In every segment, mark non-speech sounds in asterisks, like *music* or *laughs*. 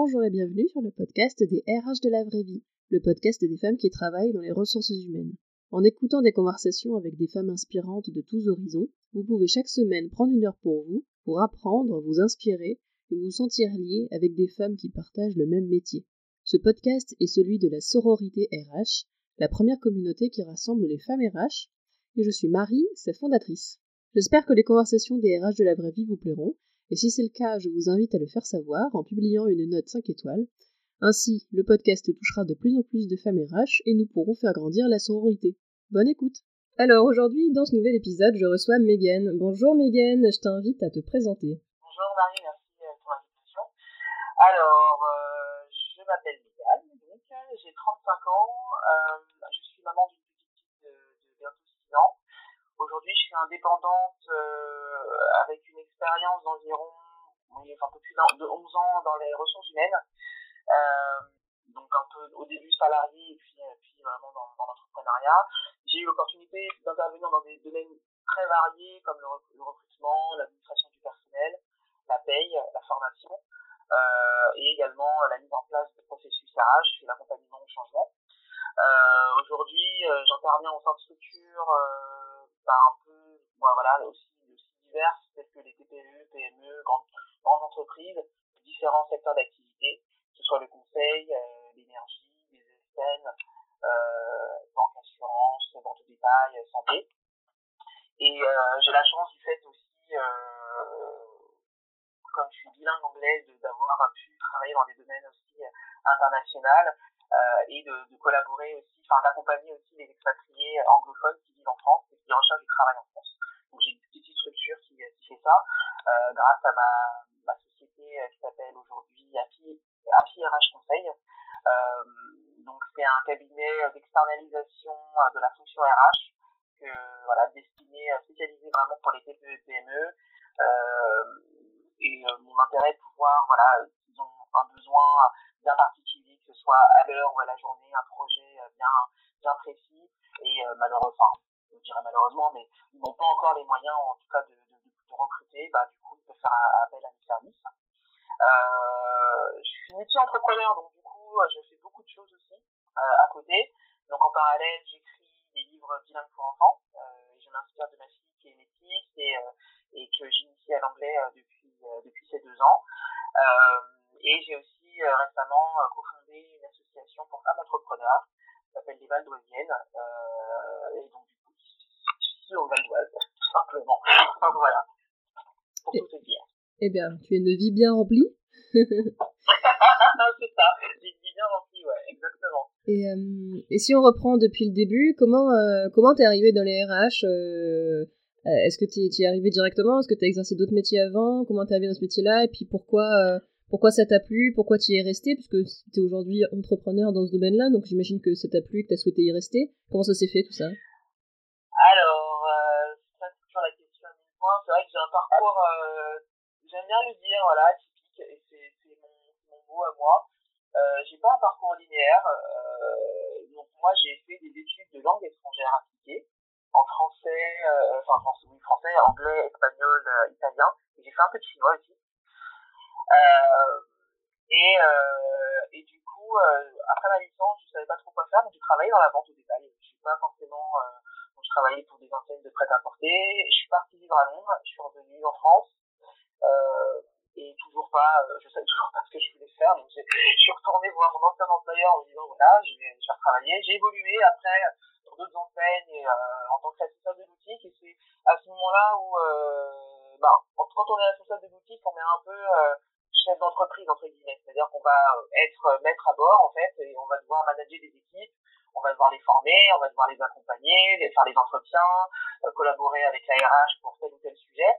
Bonjour et bienvenue sur le podcast des RH de la vraie vie, le podcast des femmes qui travaillent dans les ressources humaines. En écoutant des conversations avec des femmes inspirantes de tous horizons, vous pouvez chaque semaine prendre une heure pour vous, pour apprendre, vous inspirer et vous sentir lié avec des femmes qui partagent le même métier. Ce podcast est celui de la sororité RH, la première communauté qui rassemble les femmes RH, et je suis Marie, sa fondatrice. J'espère que les conversations des RH de la vraie vie vous plairont, et si c'est le cas, je vous invite à le faire savoir en publiant une note 5 étoiles. Ainsi, le podcast touchera de plus en plus de femmes RH et nous pourrons faire grandir la sororité. Bonne écoute Alors aujourd'hui, dans ce nouvel épisode, je reçois Megan. Bonjour Megan, je t'invite à te présenter. Bonjour Marie, merci euh, pour l'invitation. Alors, euh, je m'appelle Megan, donc j'ai 35 ans, euh, je suis maman d'une petite fille de, de bientôt 6 ans. Aujourd'hui, je suis indépendante euh, avec une expérience d'environ un peu plus de 11 ans dans les ressources humaines. Euh, donc un peu au début salarié et puis, euh, vraiment dans, l'entrepreneuriat. J'ai eu l'opportunité d'intervenir dans des domaines très variés comme le, recrutement, l'administration du personnel, la paye, la formation et également la mise en place de processus RH et l'accompagnement au changement. Aujourd'hui, j'interviens au sein de structures un peu, voilà, aussi, aussi diverses, telles que les TPE, PME, grandes, grandes entreprises, différents secteurs d'activité, que ce soit le conseil, euh, l'énergie, les ESN, euh, banque assurance, vente de détail, santé. Et euh, j'ai la chance du fait aussi, comme je suis bilingue anglaise, d'avoir pu travailler dans des domaines aussi internationaux et de, de collaborer aussi, enfin d'accompagner aussi les expatriés anglophones qui vivent en France et qui recherchent du travail en France. Donc j'ai une petite structure qui, qui fait ça euh, grâce à ma, ma société qui s'appelle aujourd'hui API, API RH Conseil. Euh, donc c'est un cabinet d'externalisation de la fonction RH que, voilà, destiné, spécialisé vraiment pour les TPE et PME. Euh, et mon intérêt de pouvoir, voilà, ils ont un besoin bien particulier, que ce soit à l'heure ou à la journée, un projet bien, bien précis. Et euh, malheureusement, je dirais malheureusement, mais ils n'ont pas encore les moyens, en tout cas, de, de, de recruter. Bah, du coup, ils peuvent faire un, appel à mes services. Euh, je suis multi-entrepreneur, donc du coup, je fais beaucoup de choses aussi euh, à côté. Donc en parallèle, j'écris des livres bilingues pour enfants. Euh, et je m'inspire de ma fille qui est métisse et, euh, et que j'initie à l'anglais depuis, depuis ces deux ans. et j'ai aussi récemment cofondé une association pour femmes entrepreneurs qui s'appelle les Val d'Oisiennes. et donc du coup, je suis au Val d'Oise, tout simplement. voilà, pour tout te dire. Eh bien, tu as une vie bien remplie. *laughs* c'est ça, j'ai une vie bien remplie, ouais, exactement. Et, euh, et si on reprend depuis le début, comment euh, comment t'es arrivé dans les RH euh, Est-ce que tu es arrivé directement? Est-ce que tu as exercé d'autres métiers avant? Comment t'es arrivé dans ce métier-là? Et puis pourquoi pourquoi ça t'a plu? Pourquoi tu y es resté Puisque tu es aujourd'hui entrepreneur dans ce domaine-là, donc j'imagine que ça t'a plu, que tu as souhaité y rester. Comment ça s'est fait tout ça Alors, euh, ça c'est toujours la question à mille points. C'est vrai que j'ai un parcours, euh, j'aime bien le dire, voilà, typique, et c'est mon, mot à moi. Euh, j'ai pas un parcours linéaire, euh, donc moi j'ai fait des études de langue étrangère appliquée, en français, euh, enfin français, oui, français, anglais, espagnol, euh, italien, et j'ai fait un peu de chinois aussi. Et, et du coup, après ma licence, je savais pas trop quoi faire, donc j'ai travaillé dans la vente au détail. Je suis pas forcément, donc je travaillais pour des enseignes de prêt-à-porter. Je suis partie vivre à Londres, je suis revenue en France. Et toujours pas, je savais toujours pas ce que je voulais faire, donc je suis retournée voir mon ancien employeur en disant voilà, je vais, je vais retravailler. J'ai évolué après dans d'autres enseignes et, euh, en tant que responsable de boutique, et c'est à ce moment-là où, euh, bah, quand on est responsable de boutique, on est un peu euh, chef d'entreprise entre guillemets, c'est-à-dire qu'on va être maître à bord en fait, et on va devoir manager des équipes, on va devoir les former, on va devoir les accompagner, faire les entretiens, euh, collaborer avec la RH pour tel ou tel sujet,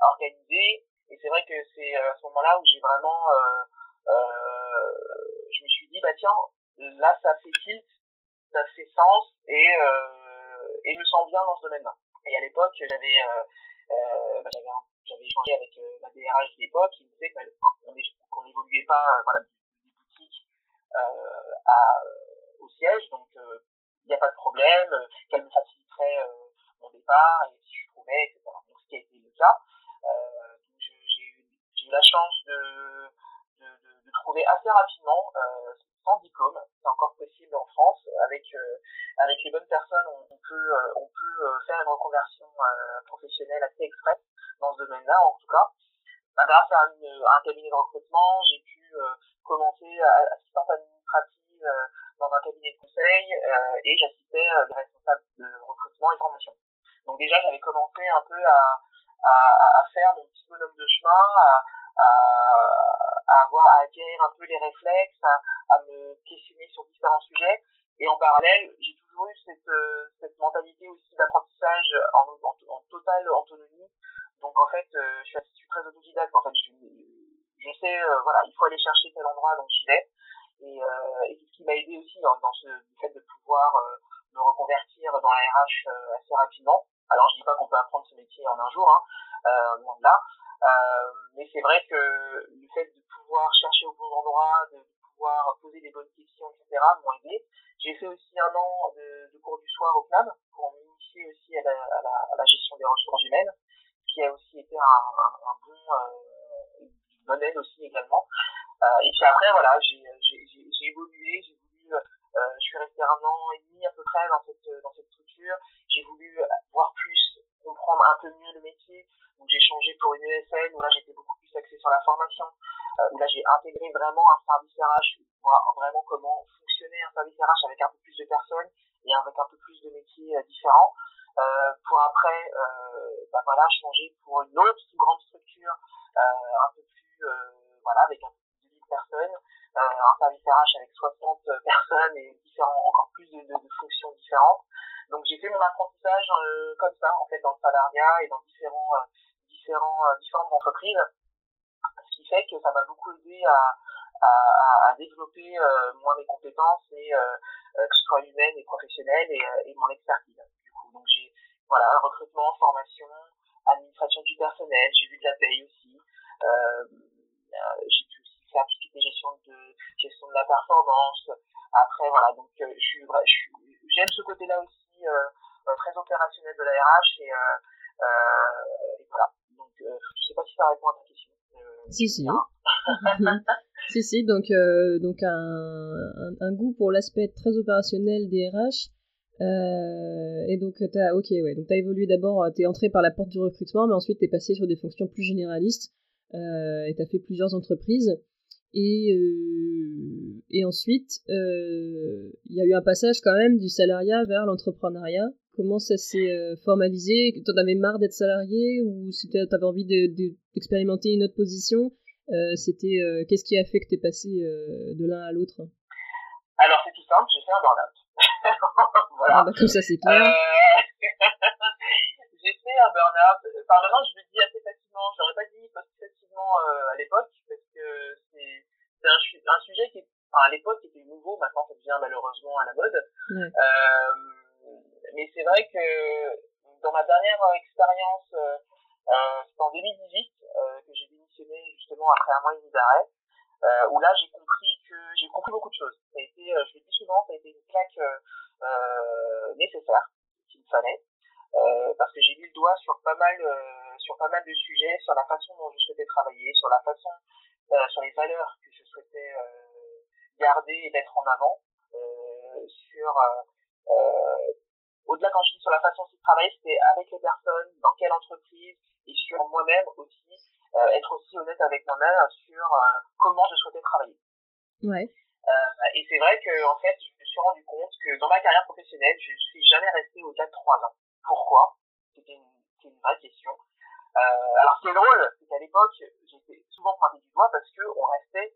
organiser. Et c'est vrai que c'est à ce moment-là où j'ai vraiment, euh, euh, je me suis dit bah tiens, là ça fait tilt, ça fait sens et et je me sens bien dans ce domaine-là. Et à l'époque j'avais bah, j'avais échangé avec euh, la DRH de l'époque, qui me disait qu'on n'évoluait pas euh, voilà, des boutiques euh, à, au siège, donc il n'y a pas de problème, qu'elle me faciliterait mon départ, et si je trouvais, etc. Donc ce qui a été le cas. J'ai eu, la chance de, de, de, de trouvé assez rapidement, sans diplôme, c'est encore possible en France, avec avec les bonnes personnes, on, peut on peut faire une reconversion professionnelle assez express dans ce domaine-là, en tout cas. Bah, grâce à, un cabinet de recrutement, j'ai pu commencer assistante administrative dans un cabinet de conseil et j'assistais les responsables de recrutement et formation. Donc déjà, j'avais commencé un peu à, à, à, faire mon petit bonhomme de chemin, à, à, avoir, à acquérir un peu les réflexes, à, me questionner sur différents sujets. Et en parallèle, j'ai toujours eu cette, cette mentalité aussi d'apprentissage en, en, en, totale autonomie. Donc en fait, euh, je, suis, très autodidacte. En fait, je, je sais, euh, voilà, il faut aller chercher tel endroit, donc j'y vais. Et, euh, et ce qui m'a aidé aussi dans, dans ce le fait de pouvoir euh, me reconvertir dans la RH assez rapidement. Alors je dis pas qu'on peut apprendre ce métier en un jour, hein, euh, loin de là. Euh, mais c'est vrai que le fait de pouvoir chercher au bon endroit, de pouvoir poser des bonnes questions, etc., m'ont aidé. J'ai fait aussi un an de, cours du soir au CNAM pour m'initier aussi à la, gestion des ressources humaines, qui a aussi été un bon, euh, une bonne aide aussi également. Euh, et puis après, voilà, j'ai évolué, j'ai voulu, euh, je suis resté un an et demi à peu près dans cette, dans cette structure. J'ai voulu voir plus, comprendre un peu mieux le métier, donc j'ai changé pour une ESN où là j'étais beaucoup plus axé sur la formation, euh, où là j'ai intégré vraiment un service RH, voir vraiment comment fonctionnait un service RH avec un peu plus de personnes et avec un peu plus de métiers euh, différents. Euh, pour après, euh, bah voilà, changer pour une autre grande structure, euh, un peu plus, voilà, avec un peu plus de 10 personnes, un service RH avec 60 personnes et différents, encore plus de, fonctions différentes. Donc j'ai fait mon apprentissage comme ça, en fait, dans le salariat et dans différents différents, euh, différentes entreprises, ce qui fait que ça m'a beaucoup aidé à, à, développer euh, moi mes compétences et euh, que ce soit humaines et professionnelles et, et mon expertise. Du coup, donc j'ai voilà recrutement, formation, administration du personnel, j'ai vu de la paye aussi. Euh, j'ai pu faire tout ce qui était gestion de gestion de la performance. Après voilà donc je suis j'aime ce côté-là aussi euh, très opérationnel de la RH et, et voilà je sais pas si ça répond à ta question. Euh, si, si. *laughs* si, si, donc, euh, donc un, un, goût pour l'aspect très opérationnel des RH. Euh, et donc, t'as, ok, ouais, donc t'as évolué d'abord, t'es entré par la porte du recrutement, mais ensuite t'es passé sur des fonctions plus généralistes, euh, et t'as fait plusieurs entreprises. Et, euh, et ensuite, il y a eu un passage quand même du salariat vers l'entrepreneuriat. Comment ça s'est euh, formalisé? T'en avais marre d'être salarié ou t'avais envie d'expérimenter de, une autre position? Euh, C'était euh, qu'est-ce qui a fait que t'es passé euh, de l'un à l'autre? Alors c'est tout simple, j'ai fait un burn-out. *laughs* voilà. Ah bah comme ça c'est clair. Euh, *laughs* j'ai fait un burn-out. Enfin maintenant je le dis assez facilement. Je l'aurais pas dit facilement à l'époque parce que c'est un, un, sujet qui, enfin, à l'époque était nouveau. Maintenant ça devient malheureusement à la mode. Euh, mais c'est vrai que dans ma dernière expérience, euh, euh c'était en 2018 euh, que j'ai démissionné justement après un mois et demi d'arrêt, euh, où là j'ai compris que j'ai compris beaucoup de choses. Ça a été, je le dis souvent, ça a été une claque nécessaire qu'il me fallait, parce que j'ai mis le doigt sur pas mal, sur pas mal de sujets, sur la façon dont je souhaitais travailler, sur la façon, sur les valeurs que je souhaitais garder et mettre en avant, sur au-delà quand je dis sur la façon de travailler, c'était avec les personnes, dans quelle entreprise, et sur moi-même aussi, euh, être aussi honnête avec moi-même sur euh, comment je souhaitais travailler. Ouais. Euh, et c'est vrai que en fait, je me suis rendu compte que dans ma carrière professionnelle, je ne suis jamais resté au-delà de trois ans. Pourquoi? C'était une, une, vraie question. Euh, alors ce qui est drôle, c'est qu'à l'époque, j'étais souvent pointé du doigt parce que on restait,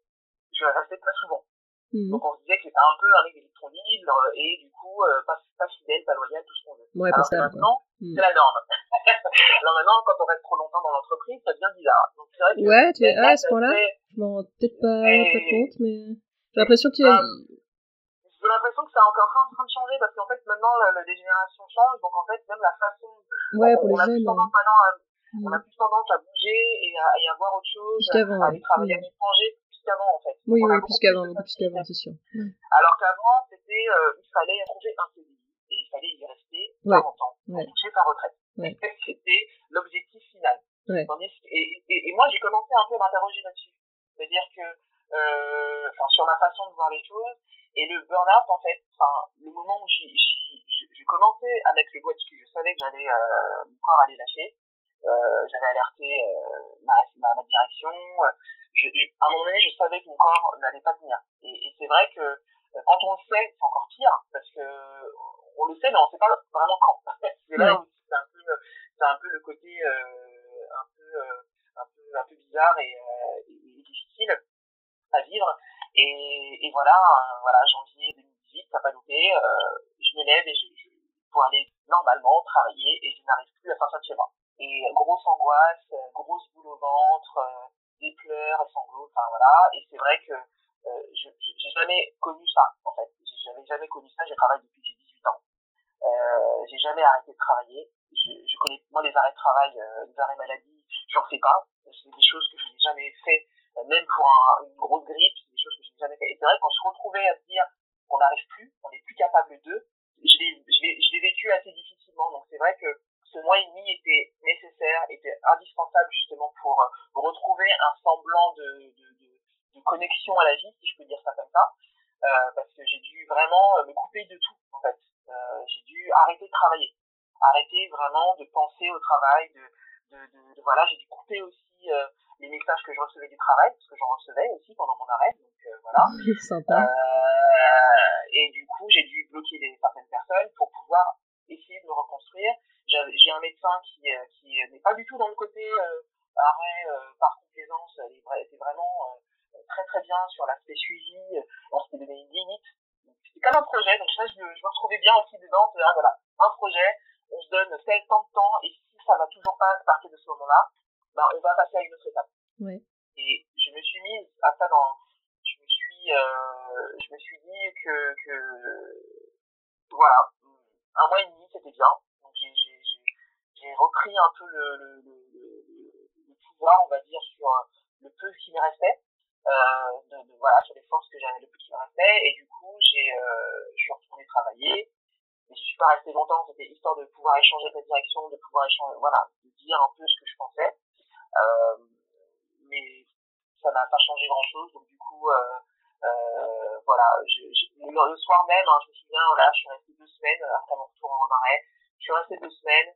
je restais pas souvent. Mmh. Donc on se disait que c'était un peu un mec d'électron libre et du coup euh, pas, pas fidèle, pas loyal, tout ce qu'on veut. Ouais, Alors que maintenant, mmh. c'est la norme. *laughs* Alors maintenant, quand on reste trop longtemps dans l'entreprise, ça devient bizarre. Donc c'est vrai que ouais, tu es à ce point-là, je m'en rends peut-être pas, et... pas compte, mais j'ai l'impression qu'il y a... Euh, j'ai l'impression que c'est encore en train de changer parce qu'en fait maintenant la, la dégénération change, donc en fait même la façon... Ouais, pour on, les a jeunes. Plus tendance maintenant à, mmh. On a plus tendance à bouger et à, et à voir autre chose, à aller travailler à l'étranger qu'avant en fait. Oui, oui, plus qu'avant, plus qu'avant, c'est sûr. Alors qu'avant, c'était, euh, il fallait trouver un CDI et il fallait y rester ouais. 40 ans ouais. toucher sa retraite. Ouais. *laughs* c'était l'objectif final. Ouais. Et, et, et, moi, j'ai commencé un peu à m'interroger là-dessus. C'est-à-dire que euh, enfin sur ma façon de voir les choses. Et le burn-out, en fait, enfin le moment où j'ai commencé à mettre le doigt dessus, je savais que j'allais euh, mon corps allait lâcher. Euh, j'avais alerté euh, ma, ma, ma, direction. Je, je, à un moment donné, je savais que mon corps n'allait pas tenir. Et, et c'est vrai que euh, quand on le sait, c'est encore pire parce que on le sait, mais on ne sait pas vraiment quand. *laughs* c'est là où c'est un peu, c'est un peu le côté un peu, un peu, un peu bizarre et, et, et difficile à vivre. Et, et voilà, voilà, janvier 2018, ça n'a pas loupé. Euh, je me lève et je, je, pour aller normalement travailler et je n'arrive plus à sortir de chez moi. Et grosse angoisse, grosse boule au ventre, euh, des pleurs sanglots, enfin voilà. Et c'est vrai que euh, je j'ai jamais connu ça en fait. J'avais jamais connu ça. Je travaille depuis que j'ai 18 ans. Euh, j'ai jamais arrêté de travailler. Je, connais moi les arrêts de travail, euh, les arrêts maladie, j'en fais pas. C'est des choses que je n'ai jamais fait, euh, même pour un, une grosse grippe, c'est des choses que je n'ai jamais fait. Et c'est vrai qu'on se retrouvait à se dire qu'on n'arrive plus, on n'est plus capable d'eux. Je l'ai vécu assez difficilement. Donc c'est vrai que ce mois et demi était nécessaire, était indispensable justement pour euh, retrouver un semblant de, de, de, de, connexion à la vie, si je peux dire ça comme ça, euh, parce que j'ai dû vraiment euh, me couper de tout en fait. Euh, j'ai dû arrêter de travailler, arrêter vraiment de penser au travail, de, de, de voilà, j'ai dû couper aussi euh, les messages que je recevais du travail, parce que j'en recevais aussi pendant mon arrêt, donc euh, voilà. *laughs* Sympa. et du coup, j'ai dû bloquer les, certaines personnes pour pouvoir essayer de me reconstruire j'ai un médecin qui, euh, qui n'est pas du tout dans le côté euh, arrêt euh, par complaisance, elle était vraiment très très bien sur l'aspect suivi, on s'était donné une limite. C'était comme un projet, donc ça je, je me retrouvais bien aussi dedans, ah, voilà, un projet, on se donne tel temps de temps, et si ça va toujours pas à partir de ce moment-là, bah, on va passer à une autre étape. Ouais. Et je me suis mise à ça dans, je me suis, euh, je me suis dit que, que, voilà, un mois et demi c'était bien, donc j'ai j'ai repris un peu le, le, le, on va dire, sur le peu qui me restait, euh, de, de, voilà, sur les forces que j'avais, le peu qui me restait, et du coup, j'ai, euh, je suis retourné travailler, mais je suis pas resté longtemps, c'était histoire de pouvoir échanger avec la direction, de pouvoir échanger, voilà, de dire un peu ce que je pensais, euh, mais ça n'a pas changé grand chose, donc du coup, euh, euh, voilà, je, le, soir même, hein, je me souviens, là, je suis resté deux semaines après mon retour en arrêt, je suis resté deux semaines,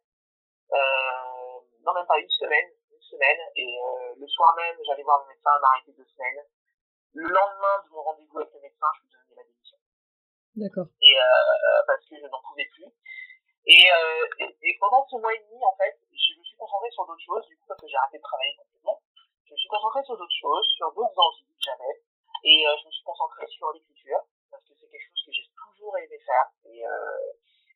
euh, non même pas une semaine, semaine, et euh, le soir même, j'allais voir le médecin, m'arrêter deux semaines. Le lendemain de mon rendez-vous avec le médecin, je lui donnais ma démission. D'accord. Et euh, parce que je n'en pouvais plus. Et, euh, et, et, pendant ce mois et demi, en fait, je me suis concentrée sur d'autres choses, du coup, parce que j'ai arrêté de travailler complètement. Je me suis concentrée sur d'autres choses, sur d'autres envies que j'avais. Et je me suis concentrée sur l'écriture, parce que c'est quelque chose que j'ai toujours aimé faire. Et,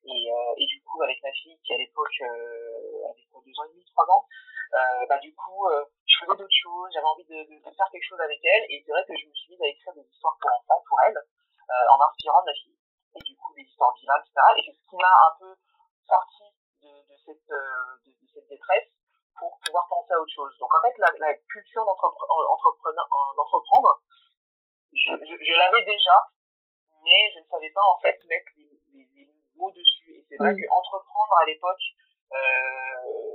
et, euh, et du coup, avec ma fille, qui à l'époque euh, avait deux ans et demi, trois ans, euh, bah, du coup, euh, je faisais d'autres choses, j'avais envie de, de, de, faire quelque chose avec elle, et c'est vrai que je me suis mise à écrire des histoires pour enfants, pour elle, euh, en inspirant de ma fille. Et du coup, des histoires bilingues, etc. Et c'est ce qui m'a un peu sorti de, de, cette, euh, de, cette détresse pour pouvoir penser à autre chose. Donc en fait, la, la culture d'entreprendre, je, je, je l'avais déjà, mais je ne savais pas en fait mettre les, les, les mots dessus. Et c'est vrai mmh. qu'entreprendre à l'époque, euh,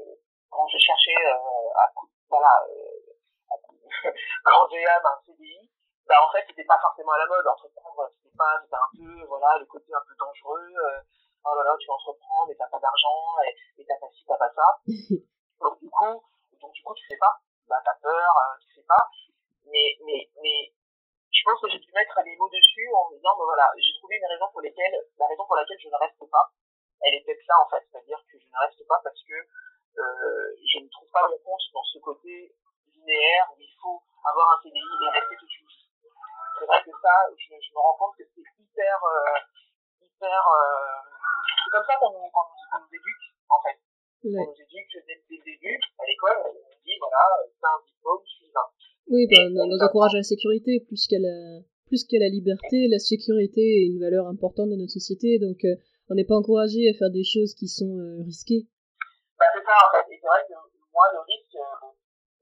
quand je cherchais euh, à, voilà, euh, à *laughs* et âme un CDI, bah en fait c'était pas forcément à la mode. Entreprendre, c'était pas, c'était un peu, voilà, le côté un peu dangereux. Euh, oh là là, tu entreprends, mais t'as pas d'argent, et, et t'as pas ci, t'as pas ça. *laughs* donc du coup, donc du coup tu fais pas. Bah t'as peur, euh, tu fais pas. Mais, mais, mais je pense que j'ai dû mettre les mots dessus en me disant, ben voilà, j'ai trouvé une raison pour laquelle, la raison pour laquelle je ne reste pas, elle est peut-être là en fait, c'est-à-dire que je ne reste pas parce que je ne trouve pas mon compte dans ce côté linéaire où il faut avoir un CDI et rester toute une vie. C'est vrai que ça, je, je, me rends compte que c'est hyper, euh, hyper, euh, c'est comme ça qu'on nous, éduque en fait. On nous éduque dès, dès le début à l'école, on nous dit voilà, c'est un diplôme, suis un. Oui, ben, on nous encourage à la sécurité plus qu'à la, plus qu'à la liberté. La sécurité est une valeur importante dans notre société, donc euh, on n'est pas encouragé à faire des choses qui sont euh, risquées. Bah, c'est ça, en fait. Et c'est vrai que moi, le risque, euh,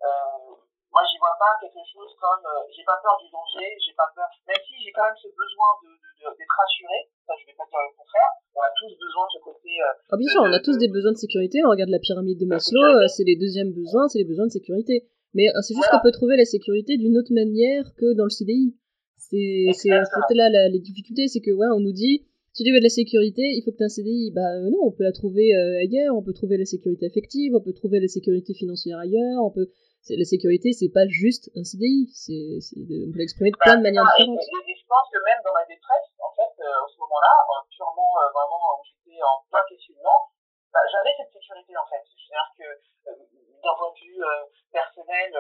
euh moi, j'y vois pas quelque chose comme euh, j'ai pas peur du danger, j'ai pas peur. Même si j'ai quand même ce besoin de, de, d'être rassuré, ça, je vais pas dire le contraire. On a tous besoin de ce côté. Euh, ah, bien sûr, on a tous des besoins de sécurité. On regarde la pyramide de Maslow, c'est les deuxièmes besoins, c'est les besoins de sécurité. Mais c'est juste qu'on peut trouver la sécurité d'une autre manière que dans le CDI. C'est peut-être là la, les difficultés, c'est que ouais, on nous dit si tu veux de la sécurité, il faut que tu aies un CDI. Bah euh, non, on peut la trouver euh, ailleurs, on peut trouver la sécurité affective, on peut trouver la sécurité financière ailleurs, on peut la sécurité, c'est pas juste un CDI, c'est, on peut l'exprimer de plein de manières différentes. Et, je pense que même dans ma détresse, en fait, euh, ce moment-là, purement vraiment où j'étais en plein questionnement, bah, j'avais cette sécurité en fait. C'est-à-dire que d'un point de vue personnel,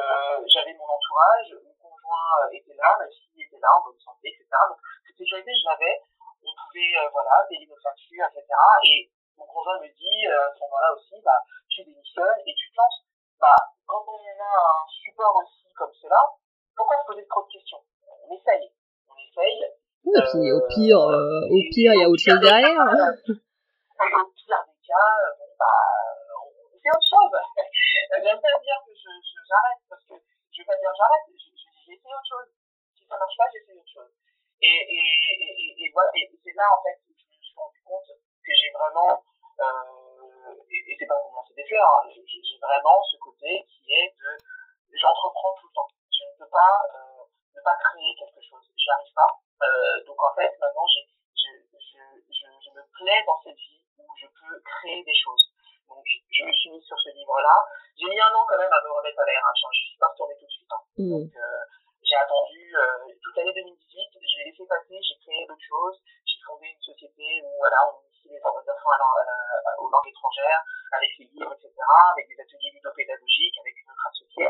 j'avais mon entourage, mon conjoint était là, ma fille était là, en bonne santé, etc. Donc cette sécurité, je l'avais on pouvait euh, voilà, payer nos factures, etc. Et mon conjoint me dit euh, à ce moment-là aussi, bah, tu démissionnes et tu te lances. Bah, quand on a un support aussi comme cela, pourquoi se poser trop de questions On essaye. On essaye. Oui, et puis au euh, pire, au pire, il y a autre chose derrière. au pire des cas, bon, bah, on fait autre chose. J'aime pas dire que j'arrête, je, parce que je vais pas dire j'arrête, j'ai essayé autre chose. Si ça marche pas, j'essaie autre chose. Et, et, et, et, voilà, et c'est là, en fait, que je me suis rendu compte que j'ai vraiment, euh, et, c'est pas pour lancer des fleurs, hein, j'ai vraiment ce côté qui est de, j'entreprends tout le temps. Je ne peux pas euh, ne pas créer quelque chose. J'y arrive pas. Euh, donc en fait, maintenant, j'ai, je, je, je, je, me plais dans cette vie où je peux créer des choses. Donc je me suis mis sur ce livre-là. J'ai mis un an quand même à me remettre à l'air. Hein. Je suis pas retournée tout de suite. Hein. Mmh. Donc euh, j'ai attendu euh, toute l'année 2018 j'ai laissé passer, j'ai créé d'autres choses, j'ai fondé une société où voilà, on initie les enfants aux langues étrangères, avec les livres, etc., avec des ateliers ludopédagogiques, avec une autre associée.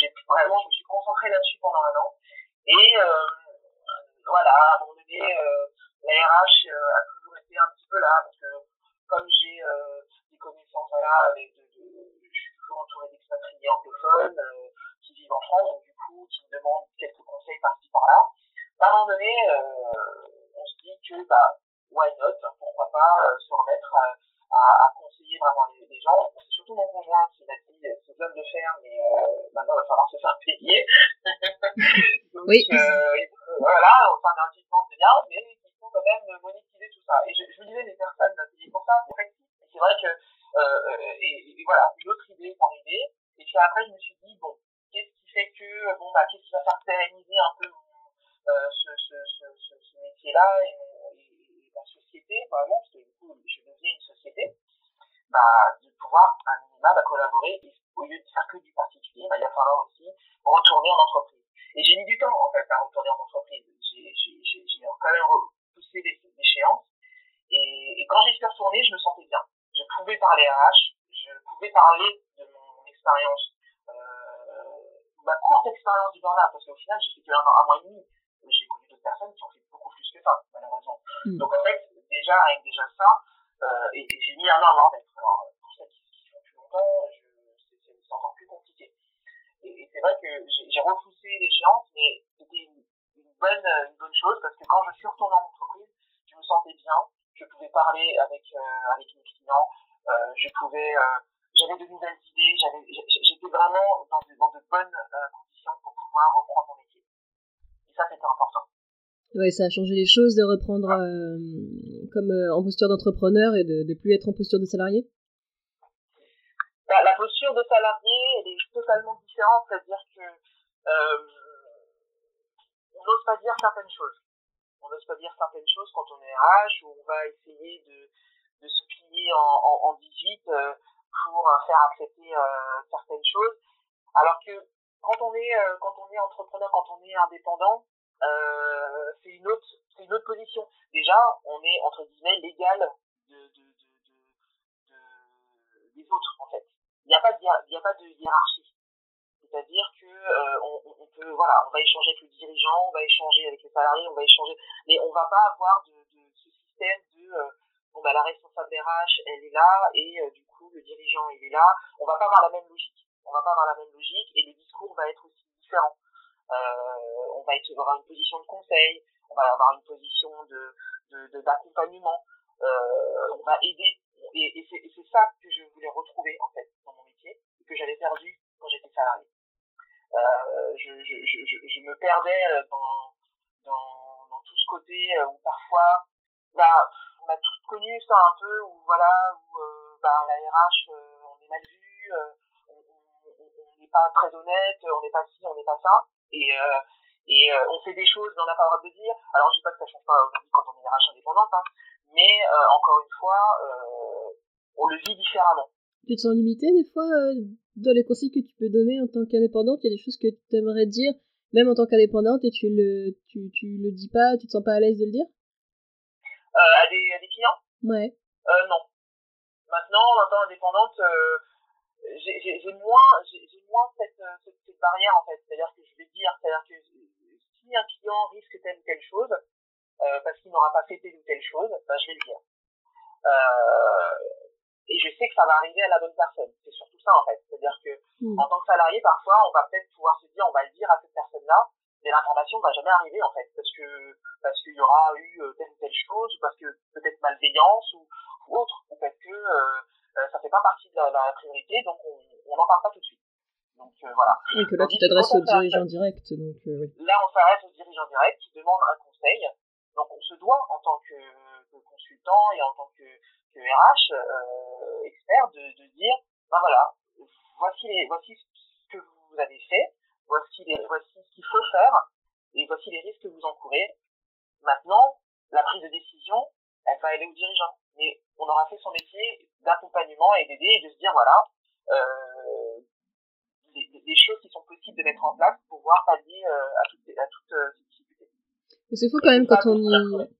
J'ai vraiment, je me suis concentrée là-dessus pendant un an. Et euh, voilà, à un moment donné, euh, la RH euh, a toujours été un petit peu là, parce que comme j'ai euh, des connaissances, voilà, avec de, de, je suis toujours entourée d'expatriés anglophones euh, qui vivent en France, donc du coup, qui me demandent quelques conseils par-ci par-là à un moment donné, euh, on se dit que, bah, why not, pourquoi pas euh, se remettre à, à, conseiller vraiment les, les gens. C'est surtout mon conjoint qui m'a dit, euh, c'est homme de fer, mais maintenant, il va falloir se faire payer. Donc, oui. voilà, enfin, gratuitement, c'est bien, mais il faut quand même monétiser tout ça. Et je, je me disais, les personnes payées pour ça, c'est c'est vrai que, et, et, voilà, une autre idée est arrivée. Et puis après, je me suis dit, bon, qu'est-ce qui fait que, bon, bah, qu'est-ce qui va faire pérenniser un peu euh, ce, ce, ce, ce, métier-là et, et, la société, vraiment, parce que du coup, je deviens une société, bah, de pouvoir, un minima, bah, collaborer, et au lieu de faire que du particulier, bah, il va falloir aussi retourner en entreprise. Et j'ai mis du temps, en fait, à retourner en entreprise. J'ai quand même repoussé l'échéance. Et, et quand j'y suis retourné, je me sentais bien. Je pouvais parler RH, je pouvais parler de mon expérience, euh, ma courte expérience du burn parce qu'au final, j'ai fait qu'un un mois et demi j'ai connu d'autres personnes qui ont fait beaucoup plus que ça, malheureusement. Mm. Donc en fait, déjà, avec déjà ça, euh, et, et j'ai mis un an à m'en remettre. Alors, pour celles qui font plus longtemps, c'est encore plus compliqué. Et, et c'est vrai que j'ai repoussé l'échéance, mais c'était une, une, bonne, une bonne chose parce que quand je suis retourné en entreprise, je me sentais bien, je pouvais parler avec, euh, avec mes clients, euh, je pouvais, euh, j'avais de nouvelles idées, j'étais vraiment dans de, dans de bonnes conditions pour pouvoir reprendre mon métier ça, c'était important. Oui, ça a changé les choses de reprendre comme en posture d'entrepreneur et de ne plus être en posture de salarié? Bah, La posture de salarié, elle est totalement différente, c'est-à-dire que on n'ose pas dire certaines choses. On n'ose pas dire certaines choses quand on est RH, où on va essayer de, de se plier en, en, en 18 euh, pour faire accepter euh, certaines choses. Alors que quand on est euh, quand on est entrepreneur, quand on est indépendant, euh, c'est une autre c'est une autre position. Déjà, on est entre guillemets légal de, de, de, de, des autres en fait. Il n'y a pas il y a pas de hiérarchie. C'est-à-dire que euh, on, peut voilà, on va échanger avec le dirigeant, on va échanger avec les salariés, on va échanger, mais on va pas avoir de, ce système de euh, bon bah la responsable RH elle est là et euh, du coup le dirigeant il est là. On va pas avoir la même logique on va pas avoir la même logique et le discours va être aussi différent. On va être, avoir une position de conseil, on va avoir une position de d'accompagnement, on va aider. Et, et c'est ça que je voulais retrouver en fait dans mon métier et que j'avais perdu quand j'étais salarié. Euh, je, je, je, je, me perdais dans, dans, dans tout ce côté où parfois, bah, on a tous connu ça un peu, où voilà, où bah, la RH, on est mal vu, pas très honnête, on n'est pas ci, on n'est pas ça, et et on fait des choses, mais on n'a pas le droit de dire. Alors je dis pas que ça change pas aujourd'hui quand on est RH indépendante, hein, mais encore une fois, on le vit différemment. Tu te sens limité des fois dans les conseils que tu peux donner en tant qu'indépendante Il y a des choses que tu aimerais dire, même en tant qu'indépendante, et tu le, tu, tu le dis pas, tu te sens pas à l'aise de le dire? Euh, à, des, à des clients? Ouais. Euh, non. Maintenant, en tant qu'indépendante, euh, j'ai moins, j'ai moins cette, cette, cette, barrière en fait. C'est-à-dire que je vais dire, c'est-à-dire que si un client risque telle ou telle chose, euh, parce qu'il n'aura pas fait telle ou telle chose, ben, je vais le dire. Euh, et je sais que ça va arriver à la bonne personne. C'est surtout ça en fait. C'est-à-dire que hmm. en tant que salarié, parfois, on va peut-être pouvoir se dire, on va le dire à cette personne-là, mais l'information va jamais arriver en fait, parce que parce qu'il y aura eu euh, telle ou telle chose, ou parce que peut-être malveillance ou, ou, autre, ou parce que euh, euh, ça fait pas partie de la, la priorité, donc on n'en parle pas tout de suite. Donc euh, voilà. Et que là, tu t'adresses au dirigeant direct. Donc, oui. Là, on s'adresse au dirigeant direct qui demande un conseil. Donc on se doit en tant que, que consultant et en tant que que RH euh, expert de, de dire ben voilà voici les, voici ce que vous avez fait voici les, voici ce qu'il faut faire et voici les risques que vous encourez. Maintenant la prise de décision elle va aller au dirigeant. Mais on aura fait son métier d'accompagnement et d'aider et de se dire voilà euh, des, choses qui sont possibles de mettre en place pour pouvoir pallier euh, à toutes à toutes ces difficultés. Mais c'est fou quand même quand on y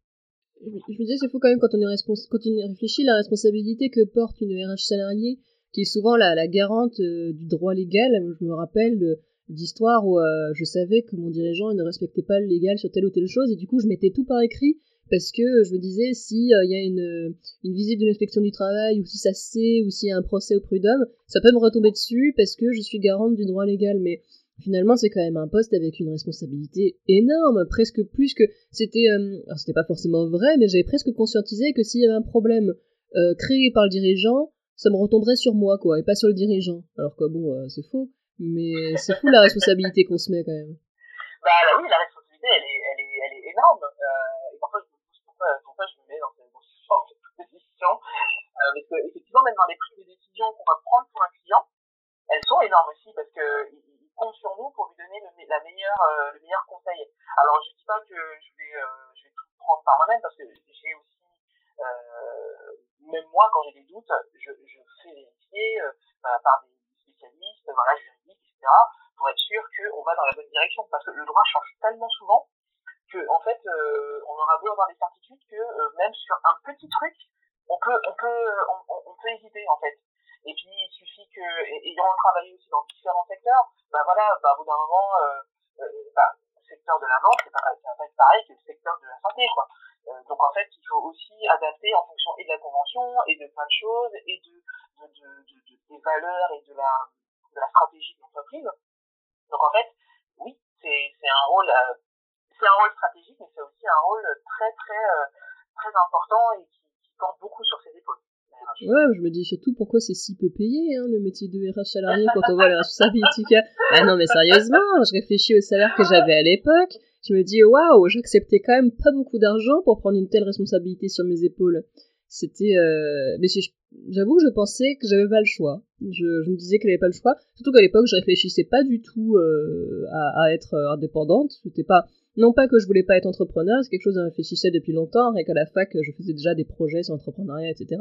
je me disais, c'est fou quand même quand on, est respons- quand on réfléchit la responsabilité que porte une RH salariée, qui est souvent la, la garante euh, du droit légal. Je me rappelle d'histoires où euh, je savais que mon dirigeant ne respectait pas le légal sur telle ou telle chose, et du coup, je mettais tout par écrit parce que je me disais si euh, il y a une, une visite de l'inspection du travail ou si ça se sait ou s'il y a un procès au prud'homme, ça peut me retomber dessus parce que je suis garante du droit légal. Mais finalement c'est quand même un poste avec une responsabilité énorme, presque plus que c'était euh, alors c'était pas forcément vrai, mais j'avais presque conscientisé que s'il y avait un problème euh, créé par le dirigeant, ça me retomberait sur moi quoi, et pas sur le dirigeant. Alors que bon, euh, c'est faux, mais c'est fou la *laughs* responsabilité qu'on se met quand même. Bah oui, la responsabilité elle est, elle est, elle est énorme. Euh, et parfois je me dis pourquoi, pourquoi je me mets dans cette, dans *laughs* cette position. Euh, parce que effectivement, même dans les prises de décision qu'on va prendre pour un client, elles sont énormes aussi parce que sur nous pour lui donner le, la meilleure, euh, le meilleur conseil. Alors je dis pas que je vais, euh, je vais tout prendre par moi-même parce que j'ai aussi, euh, même moi quand j'ai des doutes, je, je fais vérifier euh, par des spécialistes, voilà, juridiques, etc. pour être sûr qu'on va dans la bonne direction parce que le droit change tellement souvent que en fait on aura beau avoir des certitudes que même sur un petit truc on peut on peut on peut hésiter en fait et puis, il suffit que, ayant travaillé aussi dans différents secteurs, bah voilà, bah, au bout d'un moment, euh, euh, bah, le secteur de la vente, c'est pas, ça va pas être pareil que le secteur de la santé, quoi. Euh, donc, en fait, il faut aussi adapter en fonction et de la convention, et de plein de choses, et de, de, de, de, des valeurs et de la, de la stratégie de l'entreprise. Donc, en fait, oui, c'est, c'est un rôle, euh, c'est un rôle stratégique, mais c'est aussi un rôle très, très, euh, très important et qui, qui porte beaucoup sur ses épaules. Ouais, je me dis surtout pourquoi c'est si peu payé, hein, le métier de RH salarié, quand on voit les *laughs* responsabilités Ah non, mais sérieusement, je réfléchis au salaire que j'avais à l'époque. Je me dis, waouh, j'acceptais quand même pas beaucoup d'argent pour prendre une telle responsabilité sur mes épaules. C'était. Euh... Mais j'avoue que je pensais que j'avais pas le choix. Je, me disais que j'avais pas le choix. Surtout qu'à l'époque, je réfléchissais pas du tout euh, à, à, être indépendante. C'était pas. Non pas que je voulais pas être entrepreneur, c'est quelque chose que je réfléchissais depuis longtemps, et qu'à la fac, je faisais déjà des projets sur l'entrepreneuriat, etc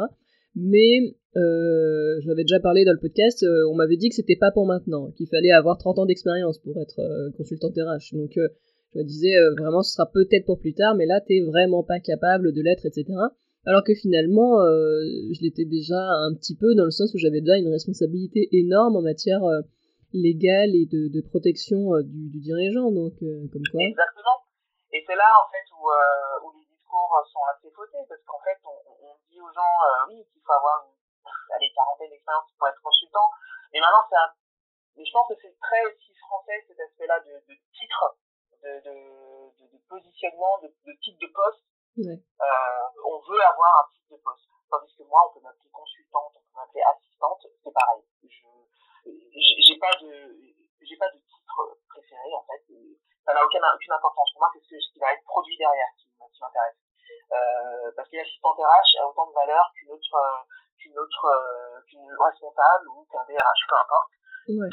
mais euh, j'avais déjà parlé dans le podcast, euh, on m'avait dit que c'était pas pour maintenant, qu'il fallait avoir 30 ans d'expérience pour être euh, consultante RH. Donc euh, je me disais euh, vraiment ce sera peut-être pour plus tard, mais là t'es vraiment pas capable de l'être, etc. Alors que finalement je l'étais déjà un petit peu dans le sens où j'avais déjà une responsabilité énorme en matière légale et de, de protection du, du, dirigeant, donc comme quoi. Exactement. Et c'est là en fait où, où les discours sont assez faussés, parce qu'en fait on dit aux gens oui qu'il faut avoir une *laughs* allez, quarantaine d'expérience pour être consultant. Mais maintenant, c'est un, mais je pense que c'est très aussi français, cet aspect-là de, de titre, de, de, positionnement, de, de titre de poste. Ouais. Euh, on veut avoir un titre de poste. Tandis que moi, on peut m'appeler consultante, on peut m'appeler assistante, c'est pareil. Je, j'ai pas de, j'ai pas de titre préféré, en fait. Ça n'a aucune, aucune importance pour moi, c'est ce qui va être produit derrière qui, qui m'intéresse. Euh, parce que l'assistante RH a autant de valeur qu'une autre, qu'une autre, euh, qu'une responsable ou qu'un DRH, peu importe.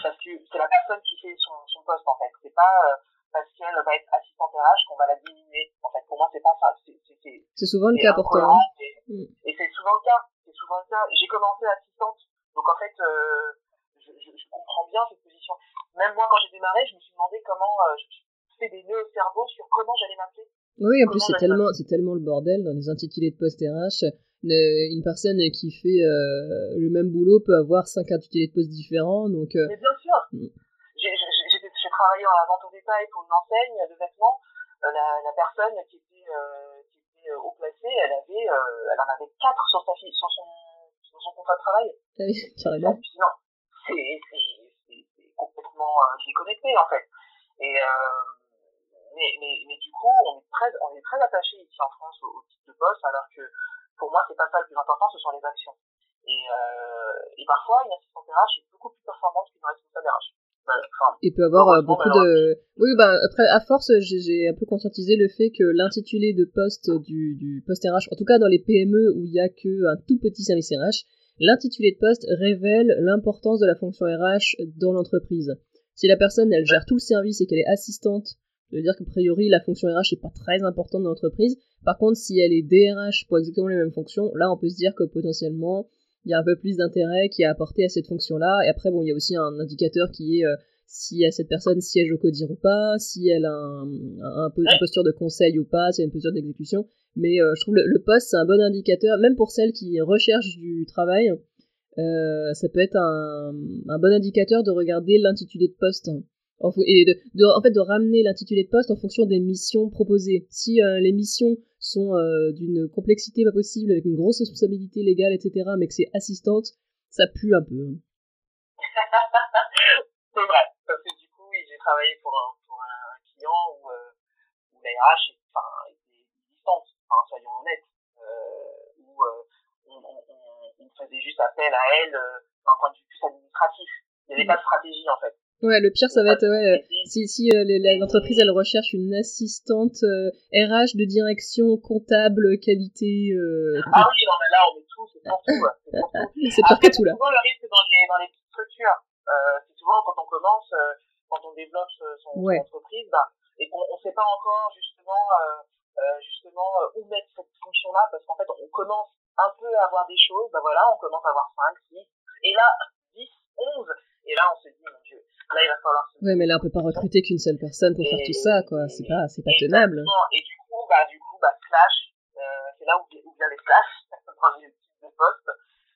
Parce que c'est la personne qui fait son, son poste, en fait. C'est pas euh, parce qu'elle va être assistante RH qu'on va la diminuer. En fait, pour moi, c'est pas ça. C'est souvent le cas pour toi. Hein. Mm. Et, c'est souvent le cas. C'est souvent le cas. J'ai commencé assistante. Donc, en fait, euh, je, je, je, comprends bien cette position. Même moi, quand j'ai démarré, je me suis demandé comment euh, je fais des nœuds au cerveau sur comment j'allais m'appeler. Oui, en plus, c'est tellement, c'est tellement le bordel dans les intitulés de poste RH. Une, personne qui fait euh, le même boulot peut avoir cinq intitulés de poste différents. Donc, euh, Mais bien sûr. Mm. J'ai travaillé en vente au détail pour une enseigne de vêtements. Euh, la, la, personne qui était, qui était haut placée, elle avait, elle en avait quatre sur sa fille, sur son, sur son contrat de travail. Ah oui, *laughs* carrément. Non, c'est complètement déconnecté en fait. Et mais, mais, mais du coup, on est très, on est très attaché ici en France au, type de poste, alors que pour moi, c'est pas ça le plus important, ce sont les actions. Et, euh, et parfois, une assistante RH est beaucoup plus performante qu'une responsable RH. Il peut avoir euh, beaucoup de. Oui, bah, après, à force, j'ai un peu conscientisé le fait que l'intitulé de poste du, du poste RH, en tout cas dans les PME où il y a qu'un tout petit service RH, l'intitulé de poste révèle l'importance de la fonction RH dans l'entreprise. Si la personne, elle gère tout le service et qu'elle est assistante ça veut dire qu'a priori, la fonction RH n'est pas très importante dans l'entreprise. Par contre, si elle est DRH pour exactement les mêmes fonctions, là, on peut se dire que potentiellement, il y a un peu plus d'intérêt qui est apporté à cette fonction-là. Et après, bon, il y a aussi un indicateur qui est euh, si cette personne siège au CODIR ou pas, si elle a un, peu, une posture de conseil ou pas, si elle a une posture d'exécution. Mais euh, je trouve le, le poste, c'est un bon indicateur, même pour celles qui recherchent du travail. Euh, ça peut être un, un, bon indicateur de regarder l'intitulé de poste et de, en fait de ramener l'intitulé de poste en fonction des missions proposées. Si euh, les missions sont euh, d'une complexité pas possible, avec une grosse responsabilité légale, etc., mais que c'est assistante, ça pue un peu. Hein. *laughs* c'est vrai, parce que du coup, oui, j'ai travaillé pour un, pour un client où, euh, où la RH enfin, était distante, enfin, soyons honnêtes, euh, où on, on, on, faisait juste appel à elle d'un point de vue plus administratif. Il n'y avait pas de stratégie en fait. Ouais, le pire, ça va être ouais, si, si euh, l'entreprise elle recherche une assistante RH euh, de direction comptable qualité. Euh, ah oui, non mais là on est tout, c'est pour tout. c'est pour *laughs* tout là. Souvent le risque dans les dans les petites structures, euh, c'est souvent quand on commence, euh, quand on développe son, ouais. son entreprise, bah, et qu'on on sait pas encore justement justement où mettre cette fonction là, parce qu'en fait on commence un peu à avoir des choses, bah voilà, on commence à avoir 5, 6, et là 10, 11, et là on se dit mon dieu Là, il va falloir se... Ouais, mais là, on peut pas recruter qu'une seule personne pour faire tout ça, quoi. C'est pas, c'est pas tenable. Et du coup, bah, du coup, bah, slash, euh, c'est là où, où vient les slash, dans *laughs* les types de postes,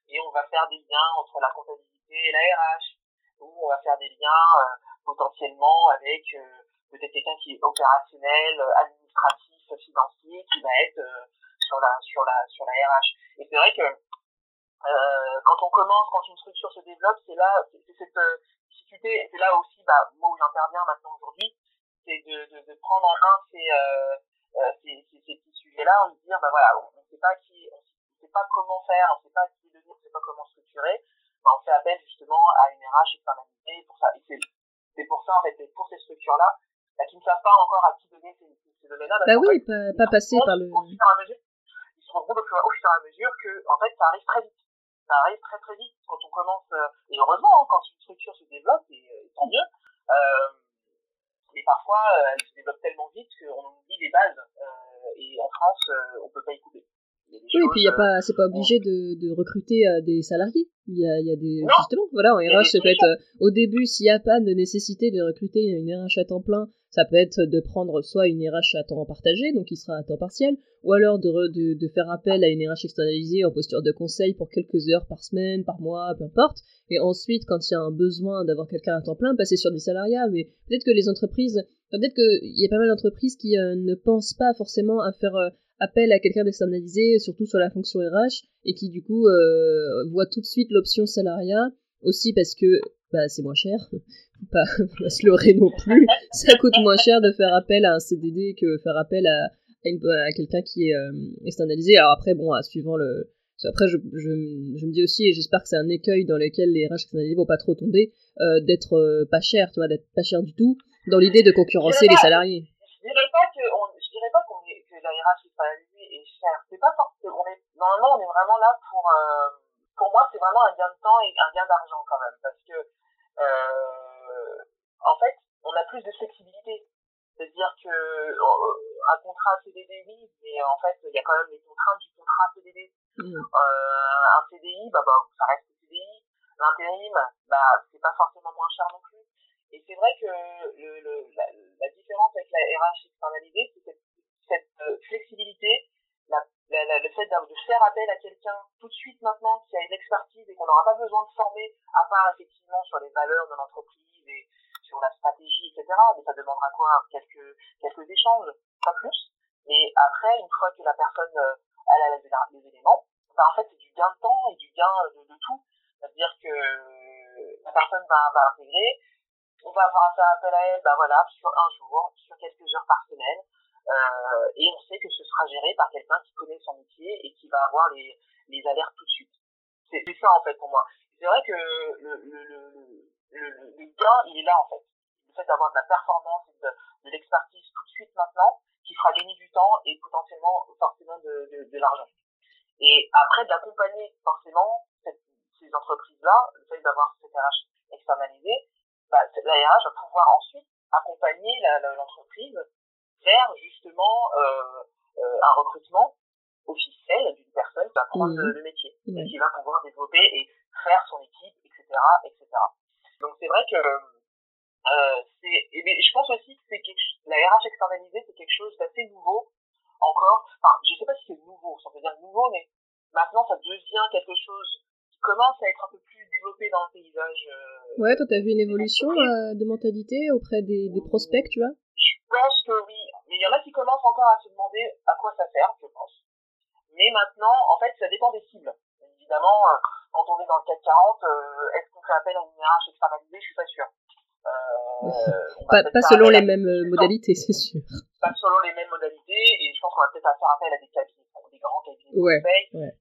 et on va faire des liens entre la comptabilité et la RH, ou on va faire des liens, euh, potentiellement avec, euh, peut-être quelqu'un qui est opérationnel, euh, administratif, financier, qui va être, euh, sur la, sur la, sur la RH. Et c'est vrai que, euh, quand on commence, quand une structure se développe, c'est là, c'est cette, et c'est là aussi, bah, moi où j'interviens maintenant aujourd'hui, c'est de, de, de, prendre en main ces, euh, euh ces, ces, ces petits sujets-là, on se dire, bah voilà, on ne sait pas qui, on sait pas comment faire, on ne sait pas qui devenir, on ne sait pas comment structurer, bah, on fait appel justement à une RH externalisée pour ça. Et c'est, pour ça, en fait, pour ces structures-là, bah, qui ne savent pas encore à qui donner ces, ces domaines-là. Bah oui, pas, pas passer par le... Au fur et à mesure, ils se compte au fur et à mesure que, en fait, ça arrive très vite ça arrive très très vite quand on commence, euh, et heureusement, hein, quand une structure se développe, et, et tant mieux, euh, mais parfois euh, elle se développe tellement vite qu'on oublie les bases, et en France, on peut pas y couper. Oui, et puis il y a pas, c'est pas obligé de, de recruter des salariés. Il y a, il y a des justement, voilà, en RH, ça peut être au début s'il n'y a pas de nécessité de recruter une RH à temps plein, ça peut être de prendre soit une RH à temps partagé, donc qui sera à temps partiel, ou alors de, de, de, faire appel à une RH externalisée en posture de conseil pour quelques heures par semaine, par mois, peu importe. Et ensuite, quand il y a un besoin d'avoir quelqu'un à temps plein, passer sur des salariats. Mais peut-être que les entreprises, peut-être qu'il y a pas mal d'entreprises qui euh, ne pensent pas forcément à faire euh, appel à quelqu'un d'externalisé, surtout sur la fonction RH, et qui du coup euh, voient tout de suite l'option salariat, aussi parce que bah, c'est moins cher, *laughs* pas, *laughs* pas se leurrer non plus, *laughs* ça coûte moins cher de faire appel à un CDD que faire appel à, à, à quelqu'un qui est euh, externalisé. Alors après, bon, suivant le... Après, je, je, je, me dis aussi, et j'espère que c'est un écueil dans lequel les RH externalisés vont pas trop tomber, euh, d'être pas cher, tu vois, d'être pas cher du tout, dans l'idée de concurrencer les salariés. Je dirais pas qu'on la RH est cher. C'est pas forcément. On est, normalement, on est vraiment là pour. Euh, pour moi, c'est vraiment un gain de temps et un gain d'argent quand même. Parce que, euh, en fait, on a plus de flexibilité. C'est-à-dire que euh, un contrat CDD, oui, mais en fait, il y a quand même les contraintes du contrat CDD. Mmh. Un CDI, bah, bah, ça reste le CDI. L'intérim, bah, c'est pas forcément moins cher non plus. Et c'est vrai que la, différence avec la RH externalisée, c'est cette, euh, flexibilité, le fait de faire appel à quelqu'un tout de suite maintenant qui a une expertise et qu'on n'aura pas besoin de former, à part effectivement sur les valeurs de l'entreprise et sur la stratégie, etc. Mais ça demandera quoi? Quelques, quelques échanges, pas plus. Mais après, une fois que la personne euh, elle a les, éléments, bah, en fait, c'est du gain de temps et du gain de, tout. C'est-à-dire que la personne va, va intégrer, on va avoir faire appel à elle, bah voilà, sur un jour, sur quelques heures par semaine, euh, et on sait que ce sera géré par quelqu'un qui connaît son métier et qui va avoir les, les alertes tout de suite. C'est ça en fait pour moi. C'est vrai que le, le, le, le, gain, il est là en fait. Le fait d'avoir de la performance de, de l'expertise tout de suite maintenant, qui fera gagner du temps et potentiellement forcément de, de, de l'argent. Et après, d'accompagner forcément ces entreprises-là, le fait d'avoir cette RH externalisée, bah, la RH va pouvoir ensuite accompagner l'entreprise vers justement euh, euh, un recrutement officiel d'une personne qui va prendre mmh. le métier et qui va pouvoir développer et faire son équipe, etc., etc. Donc c'est vrai que euh, c'est, je pense aussi que c'est quelque, la RH externalisée c'est quelque chose d'assez nouveau encore. Enfin, je sais pas si c'est nouveau, ça veut dire nouveau, mais maintenant ça devient quelque chose qui commence à être un peu plus développé dans le paysage. Euh, ouais, toi t'as vu une évolution euh, de mentalité auprès des, des prospects, tu vois? Je pense que oui, mais il y en a qui commencent encore à se demander à quoi ça sert, je pense. Mais maintenant, en fait, ça dépend des cibles. Évidemment, euh, quand on est dans le 440, euh, est-ce qu'on fait appel à une RH externalisée? Je suis pas sûr. Euh, pas, pas selon les mêmes modalités, c'est sûr. Pas selon les mêmes modalités, et je pense qu'on va peut-être faire appel à des cabinets, des grands cabinets ouais, de ouais.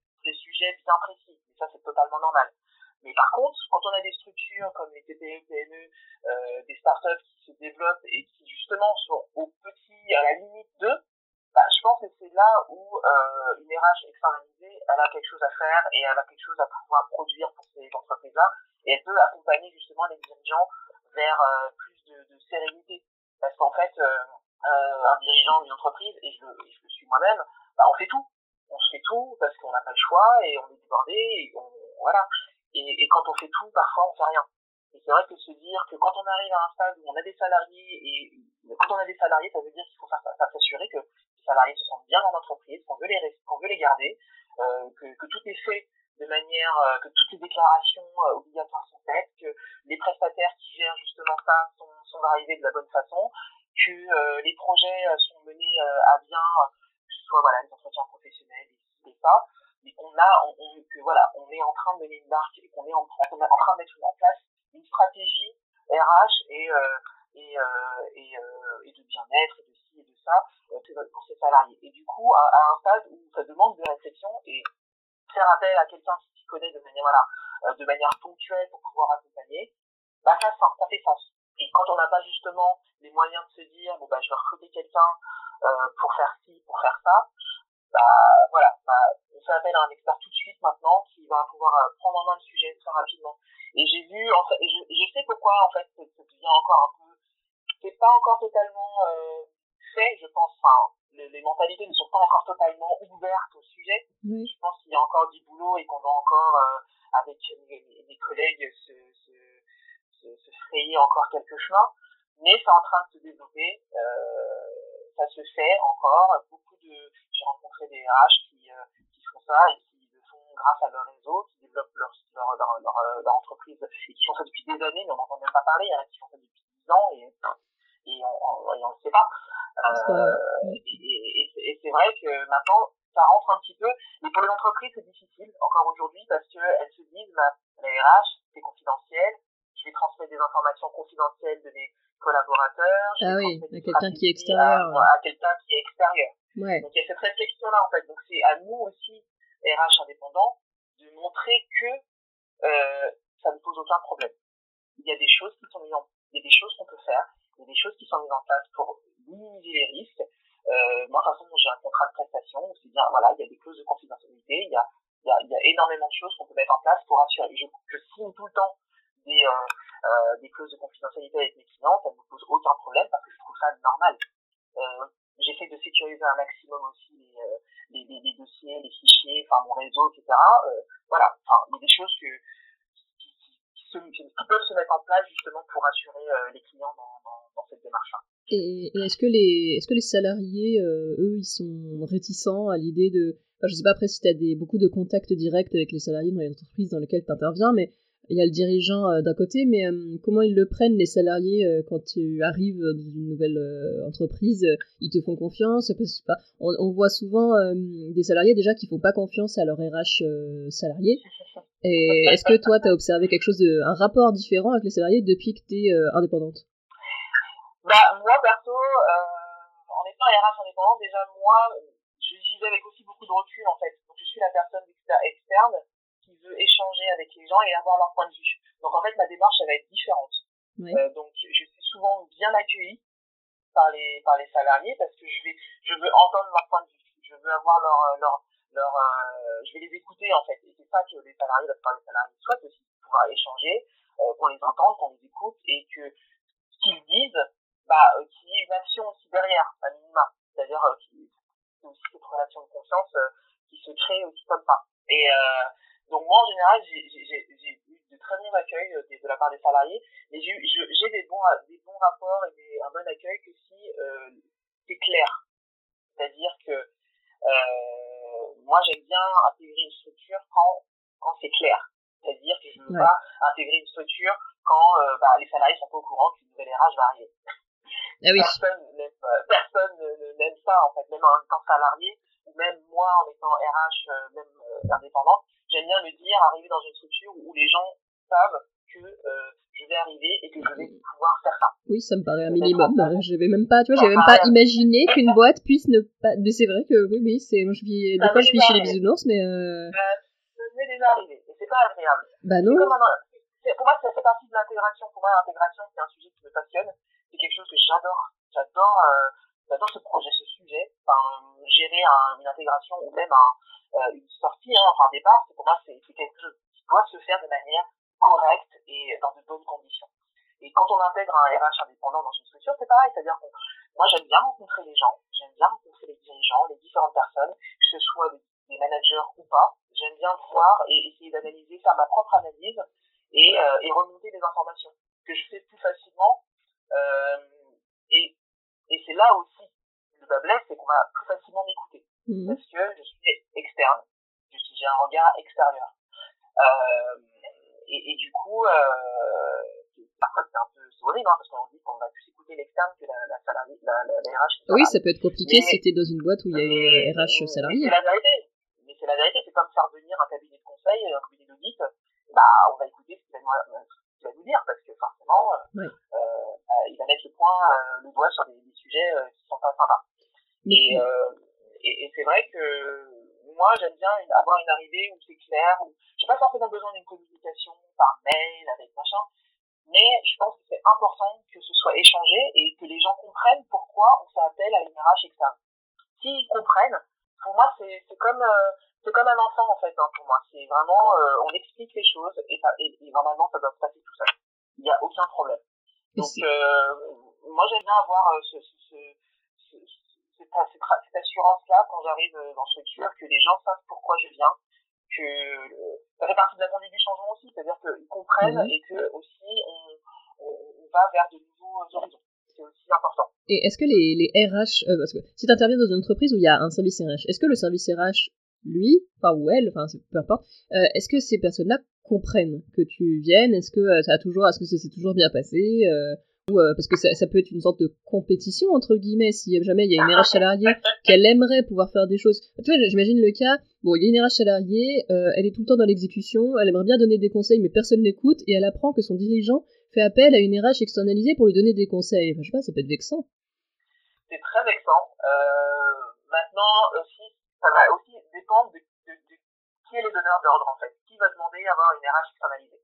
Et elle a quelque chose à pouvoir produire pour ces entreprises-là. Et elle peut accompagner justement les dirigeants vers euh, plus de, sérénité. Parce qu'en fait, euh, euh un dirigeant d'une entreprise, et je, le suis moi-même, bah, on fait tout. On se fait tout parce qu'on n'a pas le choix et on est débordé et voilà. Et, quand on fait tout, parfois on fait rien. Et c'est vrai que se dire que quand on arrive à un stade où on a des salariés et quand on a des salariés, ça veut dire qu'il faut s'assurer que les salariés se sentent bien dans l'entreprise, qu'on veut les qu'on veut les garder, euh, que, que, tout est fait de manière euh, que toutes les déclarations euh, obligatoires sont faites, que les prestataires qui gèrent justement ça sont, sont arrivés de la bonne façon, que euh, les projets sont menés à bien, que ce soit voilà les entretiens professionnels et ça, mais qu'on a, on, on, que voilà, on est en train de mener une barque et qu'on est en, on est en train de mettre en place une stratégie RH et et, euh, et, euh, et de bien-être et de ci et de ça euh, pour ses salariés. Et du coup, à, à, un stade où ça demande de réflexion et faire appel à quelqu'un qui s'y connaît de manière voilà, euh, de manière ponctuelle pour pouvoir accompagner, bah ça, ça, ça fait sens. Et quand on n'a pas justement les moyens de se dire bon bah je vais euh, pour faire ci, pour faire ça, bah voilà, bah, on fait appel à un expert tout de suite maintenant qui va pouvoir euh, prendre en main le sujet très rapidement. Et j'ai vu en fait, et je, je sais pourquoi en fait ça devient encore un peu c'est pas encore totalement euh, fait, je pense. Enfin, les, les, mentalités ne sont pas encore totalement ouvertes au sujet. Oui. Je pense qu'il y a encore du boulot et qu'on doit encore, euh, avec mes, collègues, se, se, se, se, frayer encore quelques chemins. Mais c'est en train de se développer. Euh, ça se fait encore. Beaucoup de, j'ai rencontré des RH qui, euh, qui font ça et qui le font grâce à leur réseau, qui développent leur, leur, leur, leur, leur entreprise et qui font ça depuis des années, mais on n'entend même pas parler, hein, qui font ça depuis 10 ans et et on ne sait pas. Euh, et, et, et c'est vrai que maintenant, ça rentre un petit peu. Mais pour les entreprises, c'est difficile encore aujourd'hui parce qu'elles se disent, bah, la RH, c'est confidentiel. Je vais transmettre des informations confidentielles de mes collaborateurs. ah oui, à quelqu'un qui est extérieur. À, à quelqu'un qui est extérieur. Ouais. Donc il y a cette réflexion-là en fait. Donc c'est à nous aussi, RH indépendants, de montrer que euh, ça ne pose aucun problème. Il y a des choses qui sont mises en, il y a des choses qu'on peut faire il y a des choses qui sont mises en place pour minimiser les risques. Euh, moi, de toute façon, j'ai un contrat de prestation, c'est bien, voilà, il y a des clauses de confidentialité, il y a, il y a, il y a énormément de choses qu'on peut mettre en place pour assurer. Je, je signe tout le temps des, euh, euh, des clauses de confidentialité avec mes clients, ça ne me pose aucun problème parce que je trouve ça normal. Euh, j'essaie de sécuriser un maximum aussi les, dossiers, les fichiers, enfin mon réseau, etc. voilà, il y a des choses que qui, peuvent se mettre en place justement pour assurer les clients dans, cette démarche-là. Et, est-ce que est-ce que les salariés, eux, ils sont réticents à l'idée de je je sais pas après si tu as beaucoup de contacts directs avec les salariés dans les entreprises dans lesquelles tu interviens, mais il y a le dirigeant euh, d'un côté, mais euh, comment ils le prennent les salariés euh, quand tu arrives dans une nouvelle entreprise Ils te font confiance pas, on, voit souvent des salariés déjà qui font pas confiance à leur RH salarié. *laughs* Et est-ce que toi, tu as observé quelque chose de, un rapport différent avec les salariés depuis que tu es indépendante? Bah, Moi, perso, en étant RH indépendante, déjà, moi, je vivais avec aussi beaucoup de recul, en fait. Donc, je suis la personne externe veut échanger avec les gens et avoir leur point de vue. Donc en fait, ma démarche, elle va être différente. Euh, donc je suis souvent bien accueillie par les par les salariés parce que je vais je veux entendre leur point de vue. Je veux avoir leur leur leur euh, je vais les écouter en fait. Et c'est ça que les salariés, la plupart des salariés souhaitent aussi, pouvoir échanger, euh, qu'on les entende, qu'on les écoute et que ce qu'ils disent, bah euh, qu'il y ait une action aussi derrière, à minima. C'est-à-dire euh, aussi cette relation de confiance euh, qui se crée aussi comme ça. Et euh, donc moi, en général, j'ai eu de très bons accueils euh, de, la part des salariés, mais j'ai des bons, des bons rapports et un bon accueil que si euh, c'est clair. C'est-à-dire que euh, moi, j'aime bien intégrer une structure quand, quand c'est clair. C'est-à-dire que je ne veux pas intégrer une structure quand euh, bah, les salariés sont pas au courant qu'une nouvelle RH va arriver. Ah oui. Personne n'aime personne ça, en fait, même en étant salarié, ou même moi en étant RH, même indépendant j'aime bien me dire, arriver dans une structure où les gens savent que euh, je vais arriver et que je vais pouvoir faire ça. Oui, ça me paraît un minimum. Je vais même pas, tu vois, j'ai même pas imaginé qu'une boîte puisse ne pas. Mais c'est vrai que oui, oui, c'est. Moi, je vis. Des fois, je vis chez les bisounours, mais. Euh... Bah, ça m'est déjà arrivé et c'est pas agréable. Bah non. pour moi, ça fait partie de l'intégration. Pour moi, l'intégration, c'est un sujet qui me passionne. C'est quelque chose que j'adore. J'adore. J'adore ce projet, ce sujet. Gérer un, une intégration ou même euh, une sortie, hein, enfin un départ, pour moi c'est quelque chose qui doit se faire de manière correcte et dans de bonnes conditions. Et quand on intègre un RH indépendant dans une structure, c'est pareil, c'est-à-dire que moi j'aime bien rencontrer les gens, j'aime bien rencontrer les dirigeants, les différentes personnes, que ce soit des managers ou pas. J'aime bien voir et essayer d'analyser, faire ma propre analyse et, euh, remonter des informations que je fais plus facilement. Euh, et c'est là aussi le bas blesse, c'est qu'on va plus facilement m'écouter. Mhm. Parce que je suis externe, j'ai un regard extérieur. Euh, et, et, du coup, euh, parfois c'est un peu horrible, hein, parce qu'on dit qu'on va plus écouter l'externe que la, la, salariée, la, la, la RH. Oui, ça peut être compliqué mais, si tu es dans une boîte où il y a une RH salariée. C'est la vérité. Mais c'est la vérité, c'est comme faire venir un cabinet de conseil, un cabinet d'audit, bah, on va écouter ce qu'il va, nous dire, parce que forcément, euh, ouais. euh, il va mettre le point, euh, le doigt sur des, des sujets euh, qui sont pas sympas. Et, euh, et, et c'est vrai que moi, j'aime bien avoir une arrivée où c'est clair, où j'ai pas forcément besoin d'une communication par mail, avec machin, mais je pense que c'est important que ce soit échangé et que les gens comprennent pourquoi on fait appel à une RH externe. S'ils comprennent, pour moi, c'est comme, euh, c'est comme un enfant, en fait, hein, pour moi. C'est vraiment, euh, on explique les choses et, ça, et, et, normalement, ça doit se passer tout seul. Il n'y a aucun problème. Donc, euh, moi, j'aime bien avoir euh, ce, cette, cette assurance-là quand j'arrive euh, dans ce structure, que les gens savent pourquoi je viens, que euh, ça fait partie de la conduite du changement aussi, c'est-à-dire qu'ils comprennent mmh. et que aussi on, on, on, va vers de nouveaux horizons. C'est aussi important. Et est-ce que les, les RH, euh, parce que si tu interviens dans une entreprise où il y a un service RH, est-ce que le service RH, lui, enfin ou elle, enfin peu importe, euh, est-ce que ces personnes-là comprennent que tu viennes? Est-ce que ça a toujours, est-ce que ça s'est toujours bien passé euh, euh, parce que ça, ça, peut être une sorte de compétition entre guillemets si jamais il y a une RH salariée *laughs* qu'elle aimerait pouvoir faire des choses. Tu vois, j'imagine le cas, bon, il y a une RH salariée, euh, elle est tout le temps dans l'exécution, elle aimerait bien donner des conseils mais personne n'écoute et elle apprend que son dirigeant fait appel à une RH externalisée pour lui donner des conseils. Enfin, je sais pas, ça peut être vexant. C'est très vexant. Euh, maintenant aussi, ça va aussi dépendre de, qui est le donneur d'ordre en fait. Qui va demander à avoir une RH externalisée?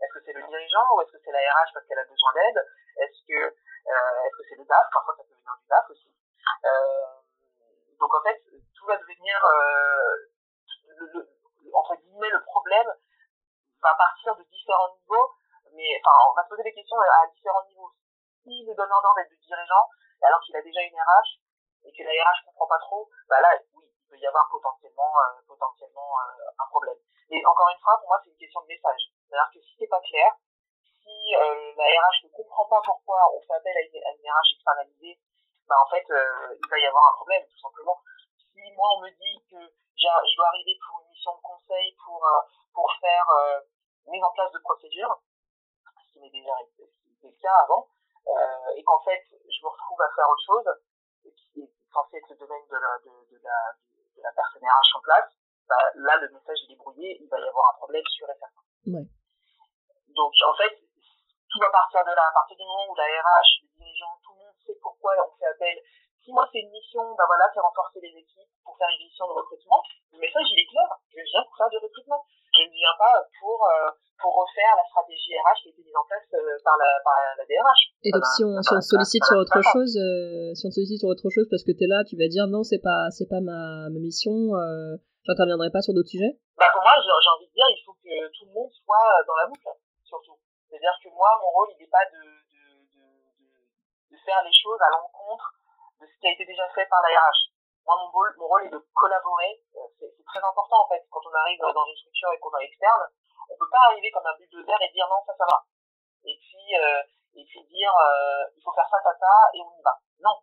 Est-ce que c'est le dirigeant ou est-ce que c'est la RH parce qu'elle a besoin d'aide? Est-ce que euh, est-ce que c'est le DAF? Parfois ça peut venir du DAF aussi. Euh, donc en fait, tout va devenir le, le, entre guillemets le problème va partir de différents niveaux, mais enfin on va se poser des questions à différents niveaux. Si le donneur d'ordre est du dirigeant, alors qu'il a déjà une RH, et que la RH comprend pas trop, bah là, oui, il peut y avoir potentiellement, euh, potentiellement euh, un problème. Mais encore une fois, pour moi, c'est une question de message. C'est-à-dire que si c'est pas clair, si euh, la RH ne comprend pas pourquoi on fait appel à une, RH externalisée, bah en fait, il va y avoir un problème, tout simplement. Si moi, on me dit que je dois arriver pour une mission de conseil, pour, pour faire mise en place de procédures, ce qui m'est déjà été le cas avant, et qu'en fait, je me retrouve à faire autre chose, qui est censé être le domaine de la, de, de la, de la personne RH en place, bah, là, le message est débrouillé, il va y avoir un problème sûr et certain. Ouais. Donc, en fait, tout va partir de là. À partir du moment où la RH, les dirigeants, tout le monde sait pourquoi on fait appel. Si moi, c'est une mission, bah voilà, c'est renforcer les équipes pour faire une mission de recrutement, le message, il est clair. Je viens pour faire du recrutement. Je ne viens pas pour, euh, pour refaire la stratégie RH qui a été mise en place euh, par, la, par la DRH. Et donc, si on, si on sollicite sur autre chose, euh, si on sollicite sur autre chose parce que tu es là, tu vas dire non, c'est pas, c'est pas ma, ma mission, j'interviendrai pas sur d'autres sujets Bah, pour moi, j'ai envie de dire, il faut que tout le monde soit dans la boucle, surtout. C'est-à-dire que moi, mon rôle, il n'est pas de, de, de, de, de les choses à l'encontre de ce qui a été déjà fait par la RH. Moi, mon rôle, mon rôle est de collaborer. C'est très important, en fait, quand on arrive dans une structure et qu'on est externe on peut pas arriver comme un bulldozer et dire non, ça, ça va. Et puis, euh, et puis dire, euh, il faut faire ça, ça, ça, et on y va. Non.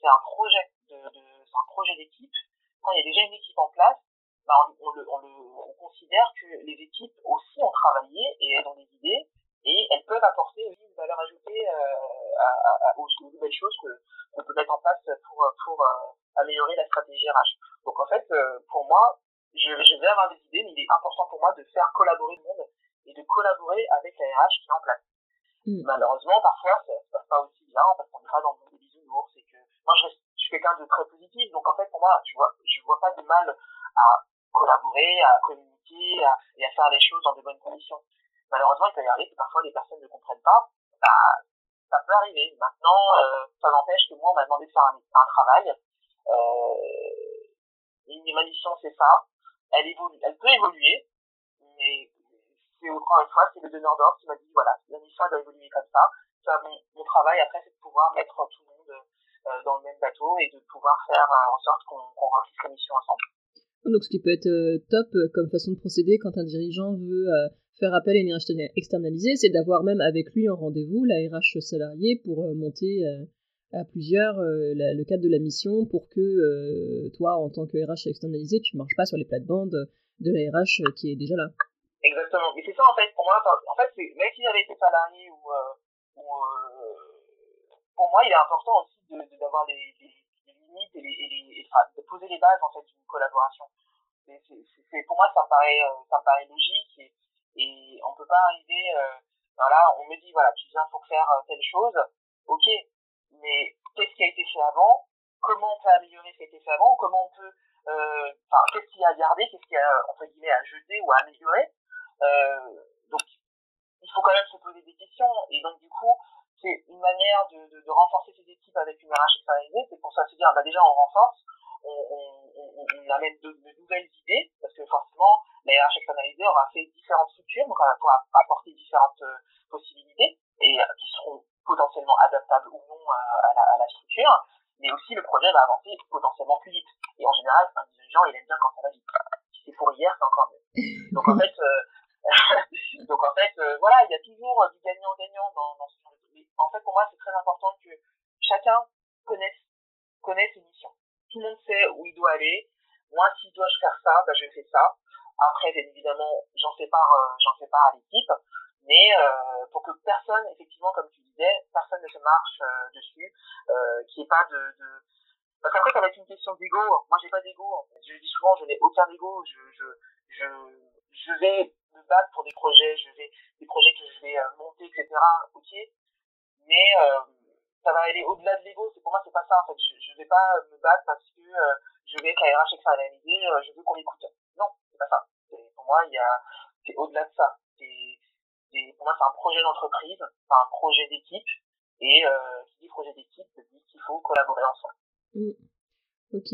C'est un projet c'est un projet d'équipe. Quand il y a déjà une équipe en place, bah, on, on considère que les équipes aussi ont travaillé et elles ont des idées et elles peuvent apporter aussi une valeur ajoutée euh, à, à, aux, nouvelles choses que qu'on peut mettre en place pour pour euh, améliorer la stratégie RH. Donc en fait, euh, pour moi, je, je vais avoir des idées, mais il est important pour moi de faire collaborer le monde et de collaborer avec la RH qui est en place. Mm. Malheureusement, parfois, ça se passe pas aussi bien parce qu'on n'est pas dans le monde des bisounours. C'est que moi, je, je suis quelqu'un de très positif, donc en fait, pour moi, tu vois, je vois pas de mal à collaborer, à communiquer à, et à faire les choses dans de bonnes conditions. Malheureusement, il peut y arriver que parfois les personnes ne comprennent pas. Bah, ça peut arriver. Maintenant, euh, ça n'empêche que moi, on m'a demandé de faire un, un travail. Euh, ma mission, c'est ça elle évolue, elle peut évoluer, mais c'est encore une fois, c'est le donneur d'ordre qui m'a dit voilà, la mission doit évoluer comme ça. ça mon, mon travail après, c'est de pouvoir mettre tout le monde euh, dans le même bateau et de pouvoir faire euh, en sorte qu'on qu remplisse la mission ensemble. Donc, ce qui peut être euh, top comme façon de procéder quand un dirigeant veut euh, faire appel à une RH externalisée, c'est d'avoir même avec lui en rendez-vous la RH salariée pour monter à plusieurs euh, le cadre de la mission pour que euh, toi, en tant que RH externalisé, tu ne marches pas sur les plates-bandes de la RH euh, qui est déjà là. Exactement. Et c'est ça, en fait, pour moi, en fait, même si j'avais été salarié ou, ou pour moi, il est important aussi d'avoir de, les, les, limites et, de poser les bases, en fait, d'une collaboration. C'est, pour moi, ça me paraît, ça me paraît logique et on peut pas arriver, voilà, on me dit, voilà, tu viens pour faire telle chose, ok, mais qu'est-ce qui a été fait avant, comment on peut améliorer ce qui a été fait avant, comment on peut, euh, enfin, qu'est-ce qu'il y a à garder, qu'est-ce qu'il y a, entre guillemets, à jeter ou à améliorer? Euh, donc, il faut quand même se poser des questions, et donc, du coup, c'est une manière de, de, de, renforcer ces équipes avec une RH externalisée, c'est pour ça se dire, bah, déjà, on renforce, on, on, on, on amène de, de, nouvelles idées, parce que forcément, la RH externalisée aura fait différentes structures, donc elle va apporter différentes euh, possibilités, et euh, qui seront potentiellement adaptable ou non à, à, la, à, la, structure, mais aussi le projet va avancer potentiellement plus vite. Et en général, un dirigeant, il aime bien quand ça va vite. Si c'est pour hier, c'est encore mieux. *laughs* Donc en fait, euh, *laughs* donc en fait, euh, voilà, il y a toujours du gagnant-gagnant dans, dans ce genre de en fait, pour moi, c'est très important que chacun connaisse, connaisse ses missions. Tout le monde sait où il doit aller. Moi, si dois je faire ça, ben, je fais ça. Après, évidemment, j'en sépare, euh, j'en sépare à l'équipe mais euh, pour que personne, effectivement, comme tu disais, personne ne se marche euh, dessus, euh, qu'il n'y ait pas de, de... Parce qu'après, ça va être une question d'ego. Moi, j'ai pas d'ego. Je dis souvent, je n'ai aucun ego. Je, je, je, je vais me battre pour des projets, je vais des projets que je vais euh, monter, etc. Ok, mais euh, ça va aller au-delà de l'ego. C'est pour moi, c'est pas ça. En fait, je, je vais pas me battre parce que euh, je vais être la RH externalisée, euh, je veux qu'on écoute. Non, c'est pas ça. Pour moi, il y a, c'est au-delà de ça. C'est pour moi, c'est un projet d'entreprise, c'est un projet d'équipe, et euh, qui dit projet d'équipe dit qu'il faut collaborer ensemble. Mmh. Ok.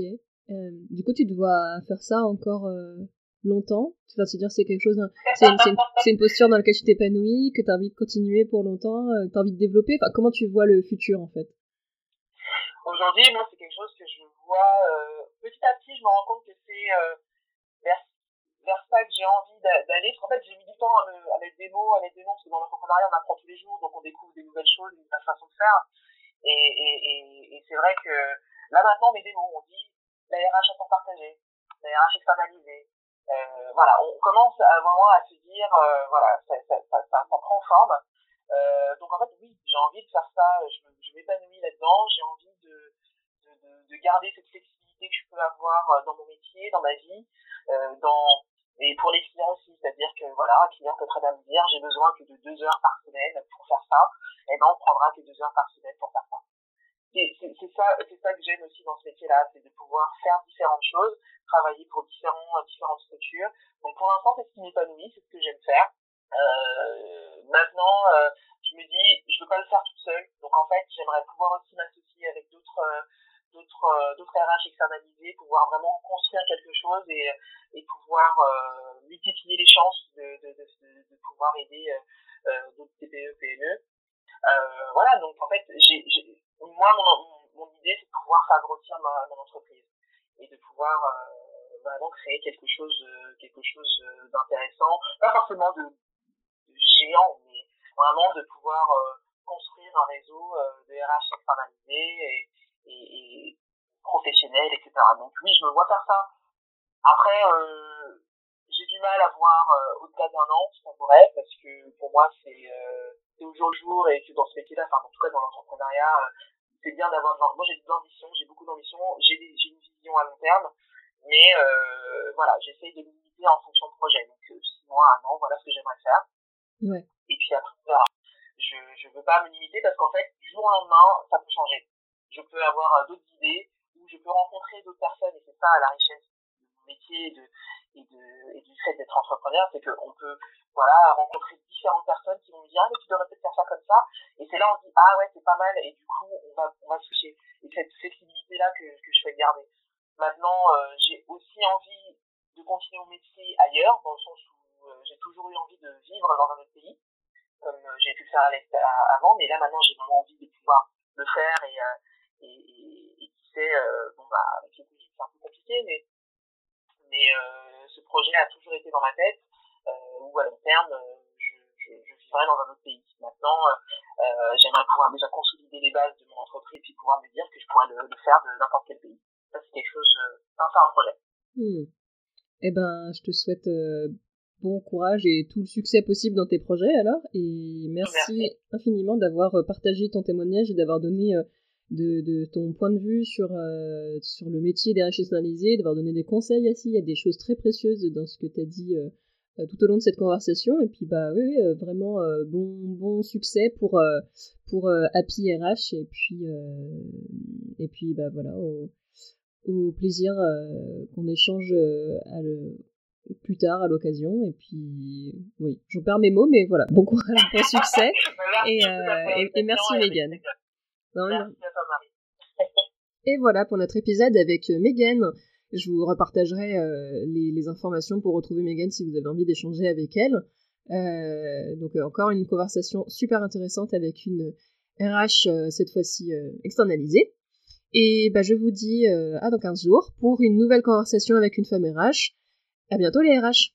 Euh, du coup, tu dois faire ça encore euh, longtemps. Tu vas se dire c'est quelque chose, c'est une, posture dans laquelle tu t'épanouis, que tu as envie de continuer pour longtemps, euh, que tu as envie de développer. Enfin, comment tu vois le futur en fait? Aujourd'hui, moi, c'est quelque chose que je vois petit à petit. Je me rends compte que c'est vers, vers ça que j'ai envie d'aller. En fait, j'ai mis du temps à, me, à mettre des mots, à mettre des noms, parce que dans l'entrepreneuriat, on apprend tous les jours, donc on découvre des nouvelles choses, une nouvelle façon de faire. Et, c'est vrai que là, maintenant, mes démos, on dit la RH à temps partagé, la RH externalisée. Euh, voilà, on commence à, vraiment à se dire, euh, voilà, ça, ça, ça, ça, prend forme. Euh, donc en fait, oui, j'ai envie de faire ça, je, m'épanouis là-dedans, j'ai envie de, de, de, de, garder cette flexibilité que je peux avoir euh, dans mon métier, dans ma vie, euh, dans et pour les clients aussi, c'est-à-dire que voilà, un client peut très bien me dire j'ai besoin que de deux heures par semaine pour faire ça, et eh ben on prendra que deux heures par semaine pour faire ça. C'est ça, c'est ça que j'aime aussi dans ce métier-là, c'est de pouvoir faire différentes choses, travailler pour différents, différentes structures. Donc pour l'instant, c'est ce qui m'épanouit, c'est ce que j'aime faire. Euh, maintenant, euh, je me dis, je veux pas le faire toute seule. Donc en fait, j'aimerais pouvoir aussi m'associer avec d'autres, euh, d'autres, euh, d'autres RH externalisés, pouvoir vraiment construire quelque chose et, et pouvoir euh, multiplier les chances de, de, de, de pouvoir aider euh, d'autres TPE, PME. Voilà, donc en fait, j'ai, moi, mon, mon idée, c'est de pouvoir faire grossir mon entreprise et de pouvoir vraiment créer quelque chose, quelque chose d'intéressant, pas forcément de, de géant, mais vraiment de pouvoir construire un réseau de RH externalisé et, et, professionnel, etc. Donc oui, je me vois faire ça. Après, euh, j'ai du mal à voir euh, au-delà d'un an ce qu'on pourrait, parce que pour moi, c'est euh, au jour le jour et que dans ce métier-là, enfin, en tout cas dans l'entrepreneuriat, euh, c'est bien d'avoir. Moi, j'ai de l'ambition, j'ai beaucoup d'ambition, j'ai une vision à long terme, mais euh, voilà, j'essaye de limiter en fonction de projet. Donc, six mois, un an, voilà ce que j'aimerais faire. Ouais. Et puis après, voilà. Je je veux pas me limiter parce qu'en fait, du jour au lendemain, ça peut changer je peux avoir d'autres idées, ou je peux rencontrer d'autres personnes, et c'est ça la richesse du métier de, et, du fait d'être entrepreneur, c'est qu'on peut voilà, rencontrer différentes personnes qui vont me dire ah mais tu devrais peut-être faire ça comme ça, et c'est là on se dit ah ouais c'est pas mal, et du coup on va, on va switcher. Et cette flexibilité-là que, que je souhaite garder. Maintenant, euh, j'ai aussi envie de continuer mon métier ailleurs, dans le sens où euh, j'ai toujours eu envie de vivre dans un autre pays, comme euh, j'ai pu le faire avant, mais là maintenant j'ai vraiment envie de pouvoir le faire et, et, qui sait, bon bah avec les c'est un peu compliqué, mais ce projet a toujours été dans ma tête, euh, où à long terme je, je, je, vivrai dans un autre pays. Maintenant, j'aimerais pouvoir déjà consolider les bases de mon entreprise puis pouvoir me dire que je pourrais le, le faire de n'importe quel pays. Ça c'est quelque chose, enfin un projet. Hmm. Eh ben, je te souhaite bon courage et tout le succès possible dans tes projets alors. Et merci, merci. infiniment d'avoir partagé ton témoignage et d'avoir donné de, de, ton point de vue sur, euh, sur le métier des analysés, d'avoir donné des conseils aussi. Il y a des choses très précieuses dans ce que tu as dit euh, euh, tout au long de cette conversation. Et puis, bah oui, vraiment bon, bon succès pour, pour Happy RH. Et puis, et puis bah voilà, au, au plaisir qu'on échange à le, plus tard à l'occasion. Et puis, oui, je perds mes mots, mais voilà, bon courage, bon succès. *laughs* et, et, et, merci Merci à toi, Marie. Et voilà pour notre épisode avec euh, Megan. Je vous repartagerai euh, les, les, informations pour retrouver Megan si vous avez envie d'échanger avec elle. Euh, donc euh, encore une conversation super intéressante avec une RH cette fois-ci externalisée. Et bah, je vous dis à dans 15 jours pour une nouvelle conversation avec une femme RH. À bientôt les RH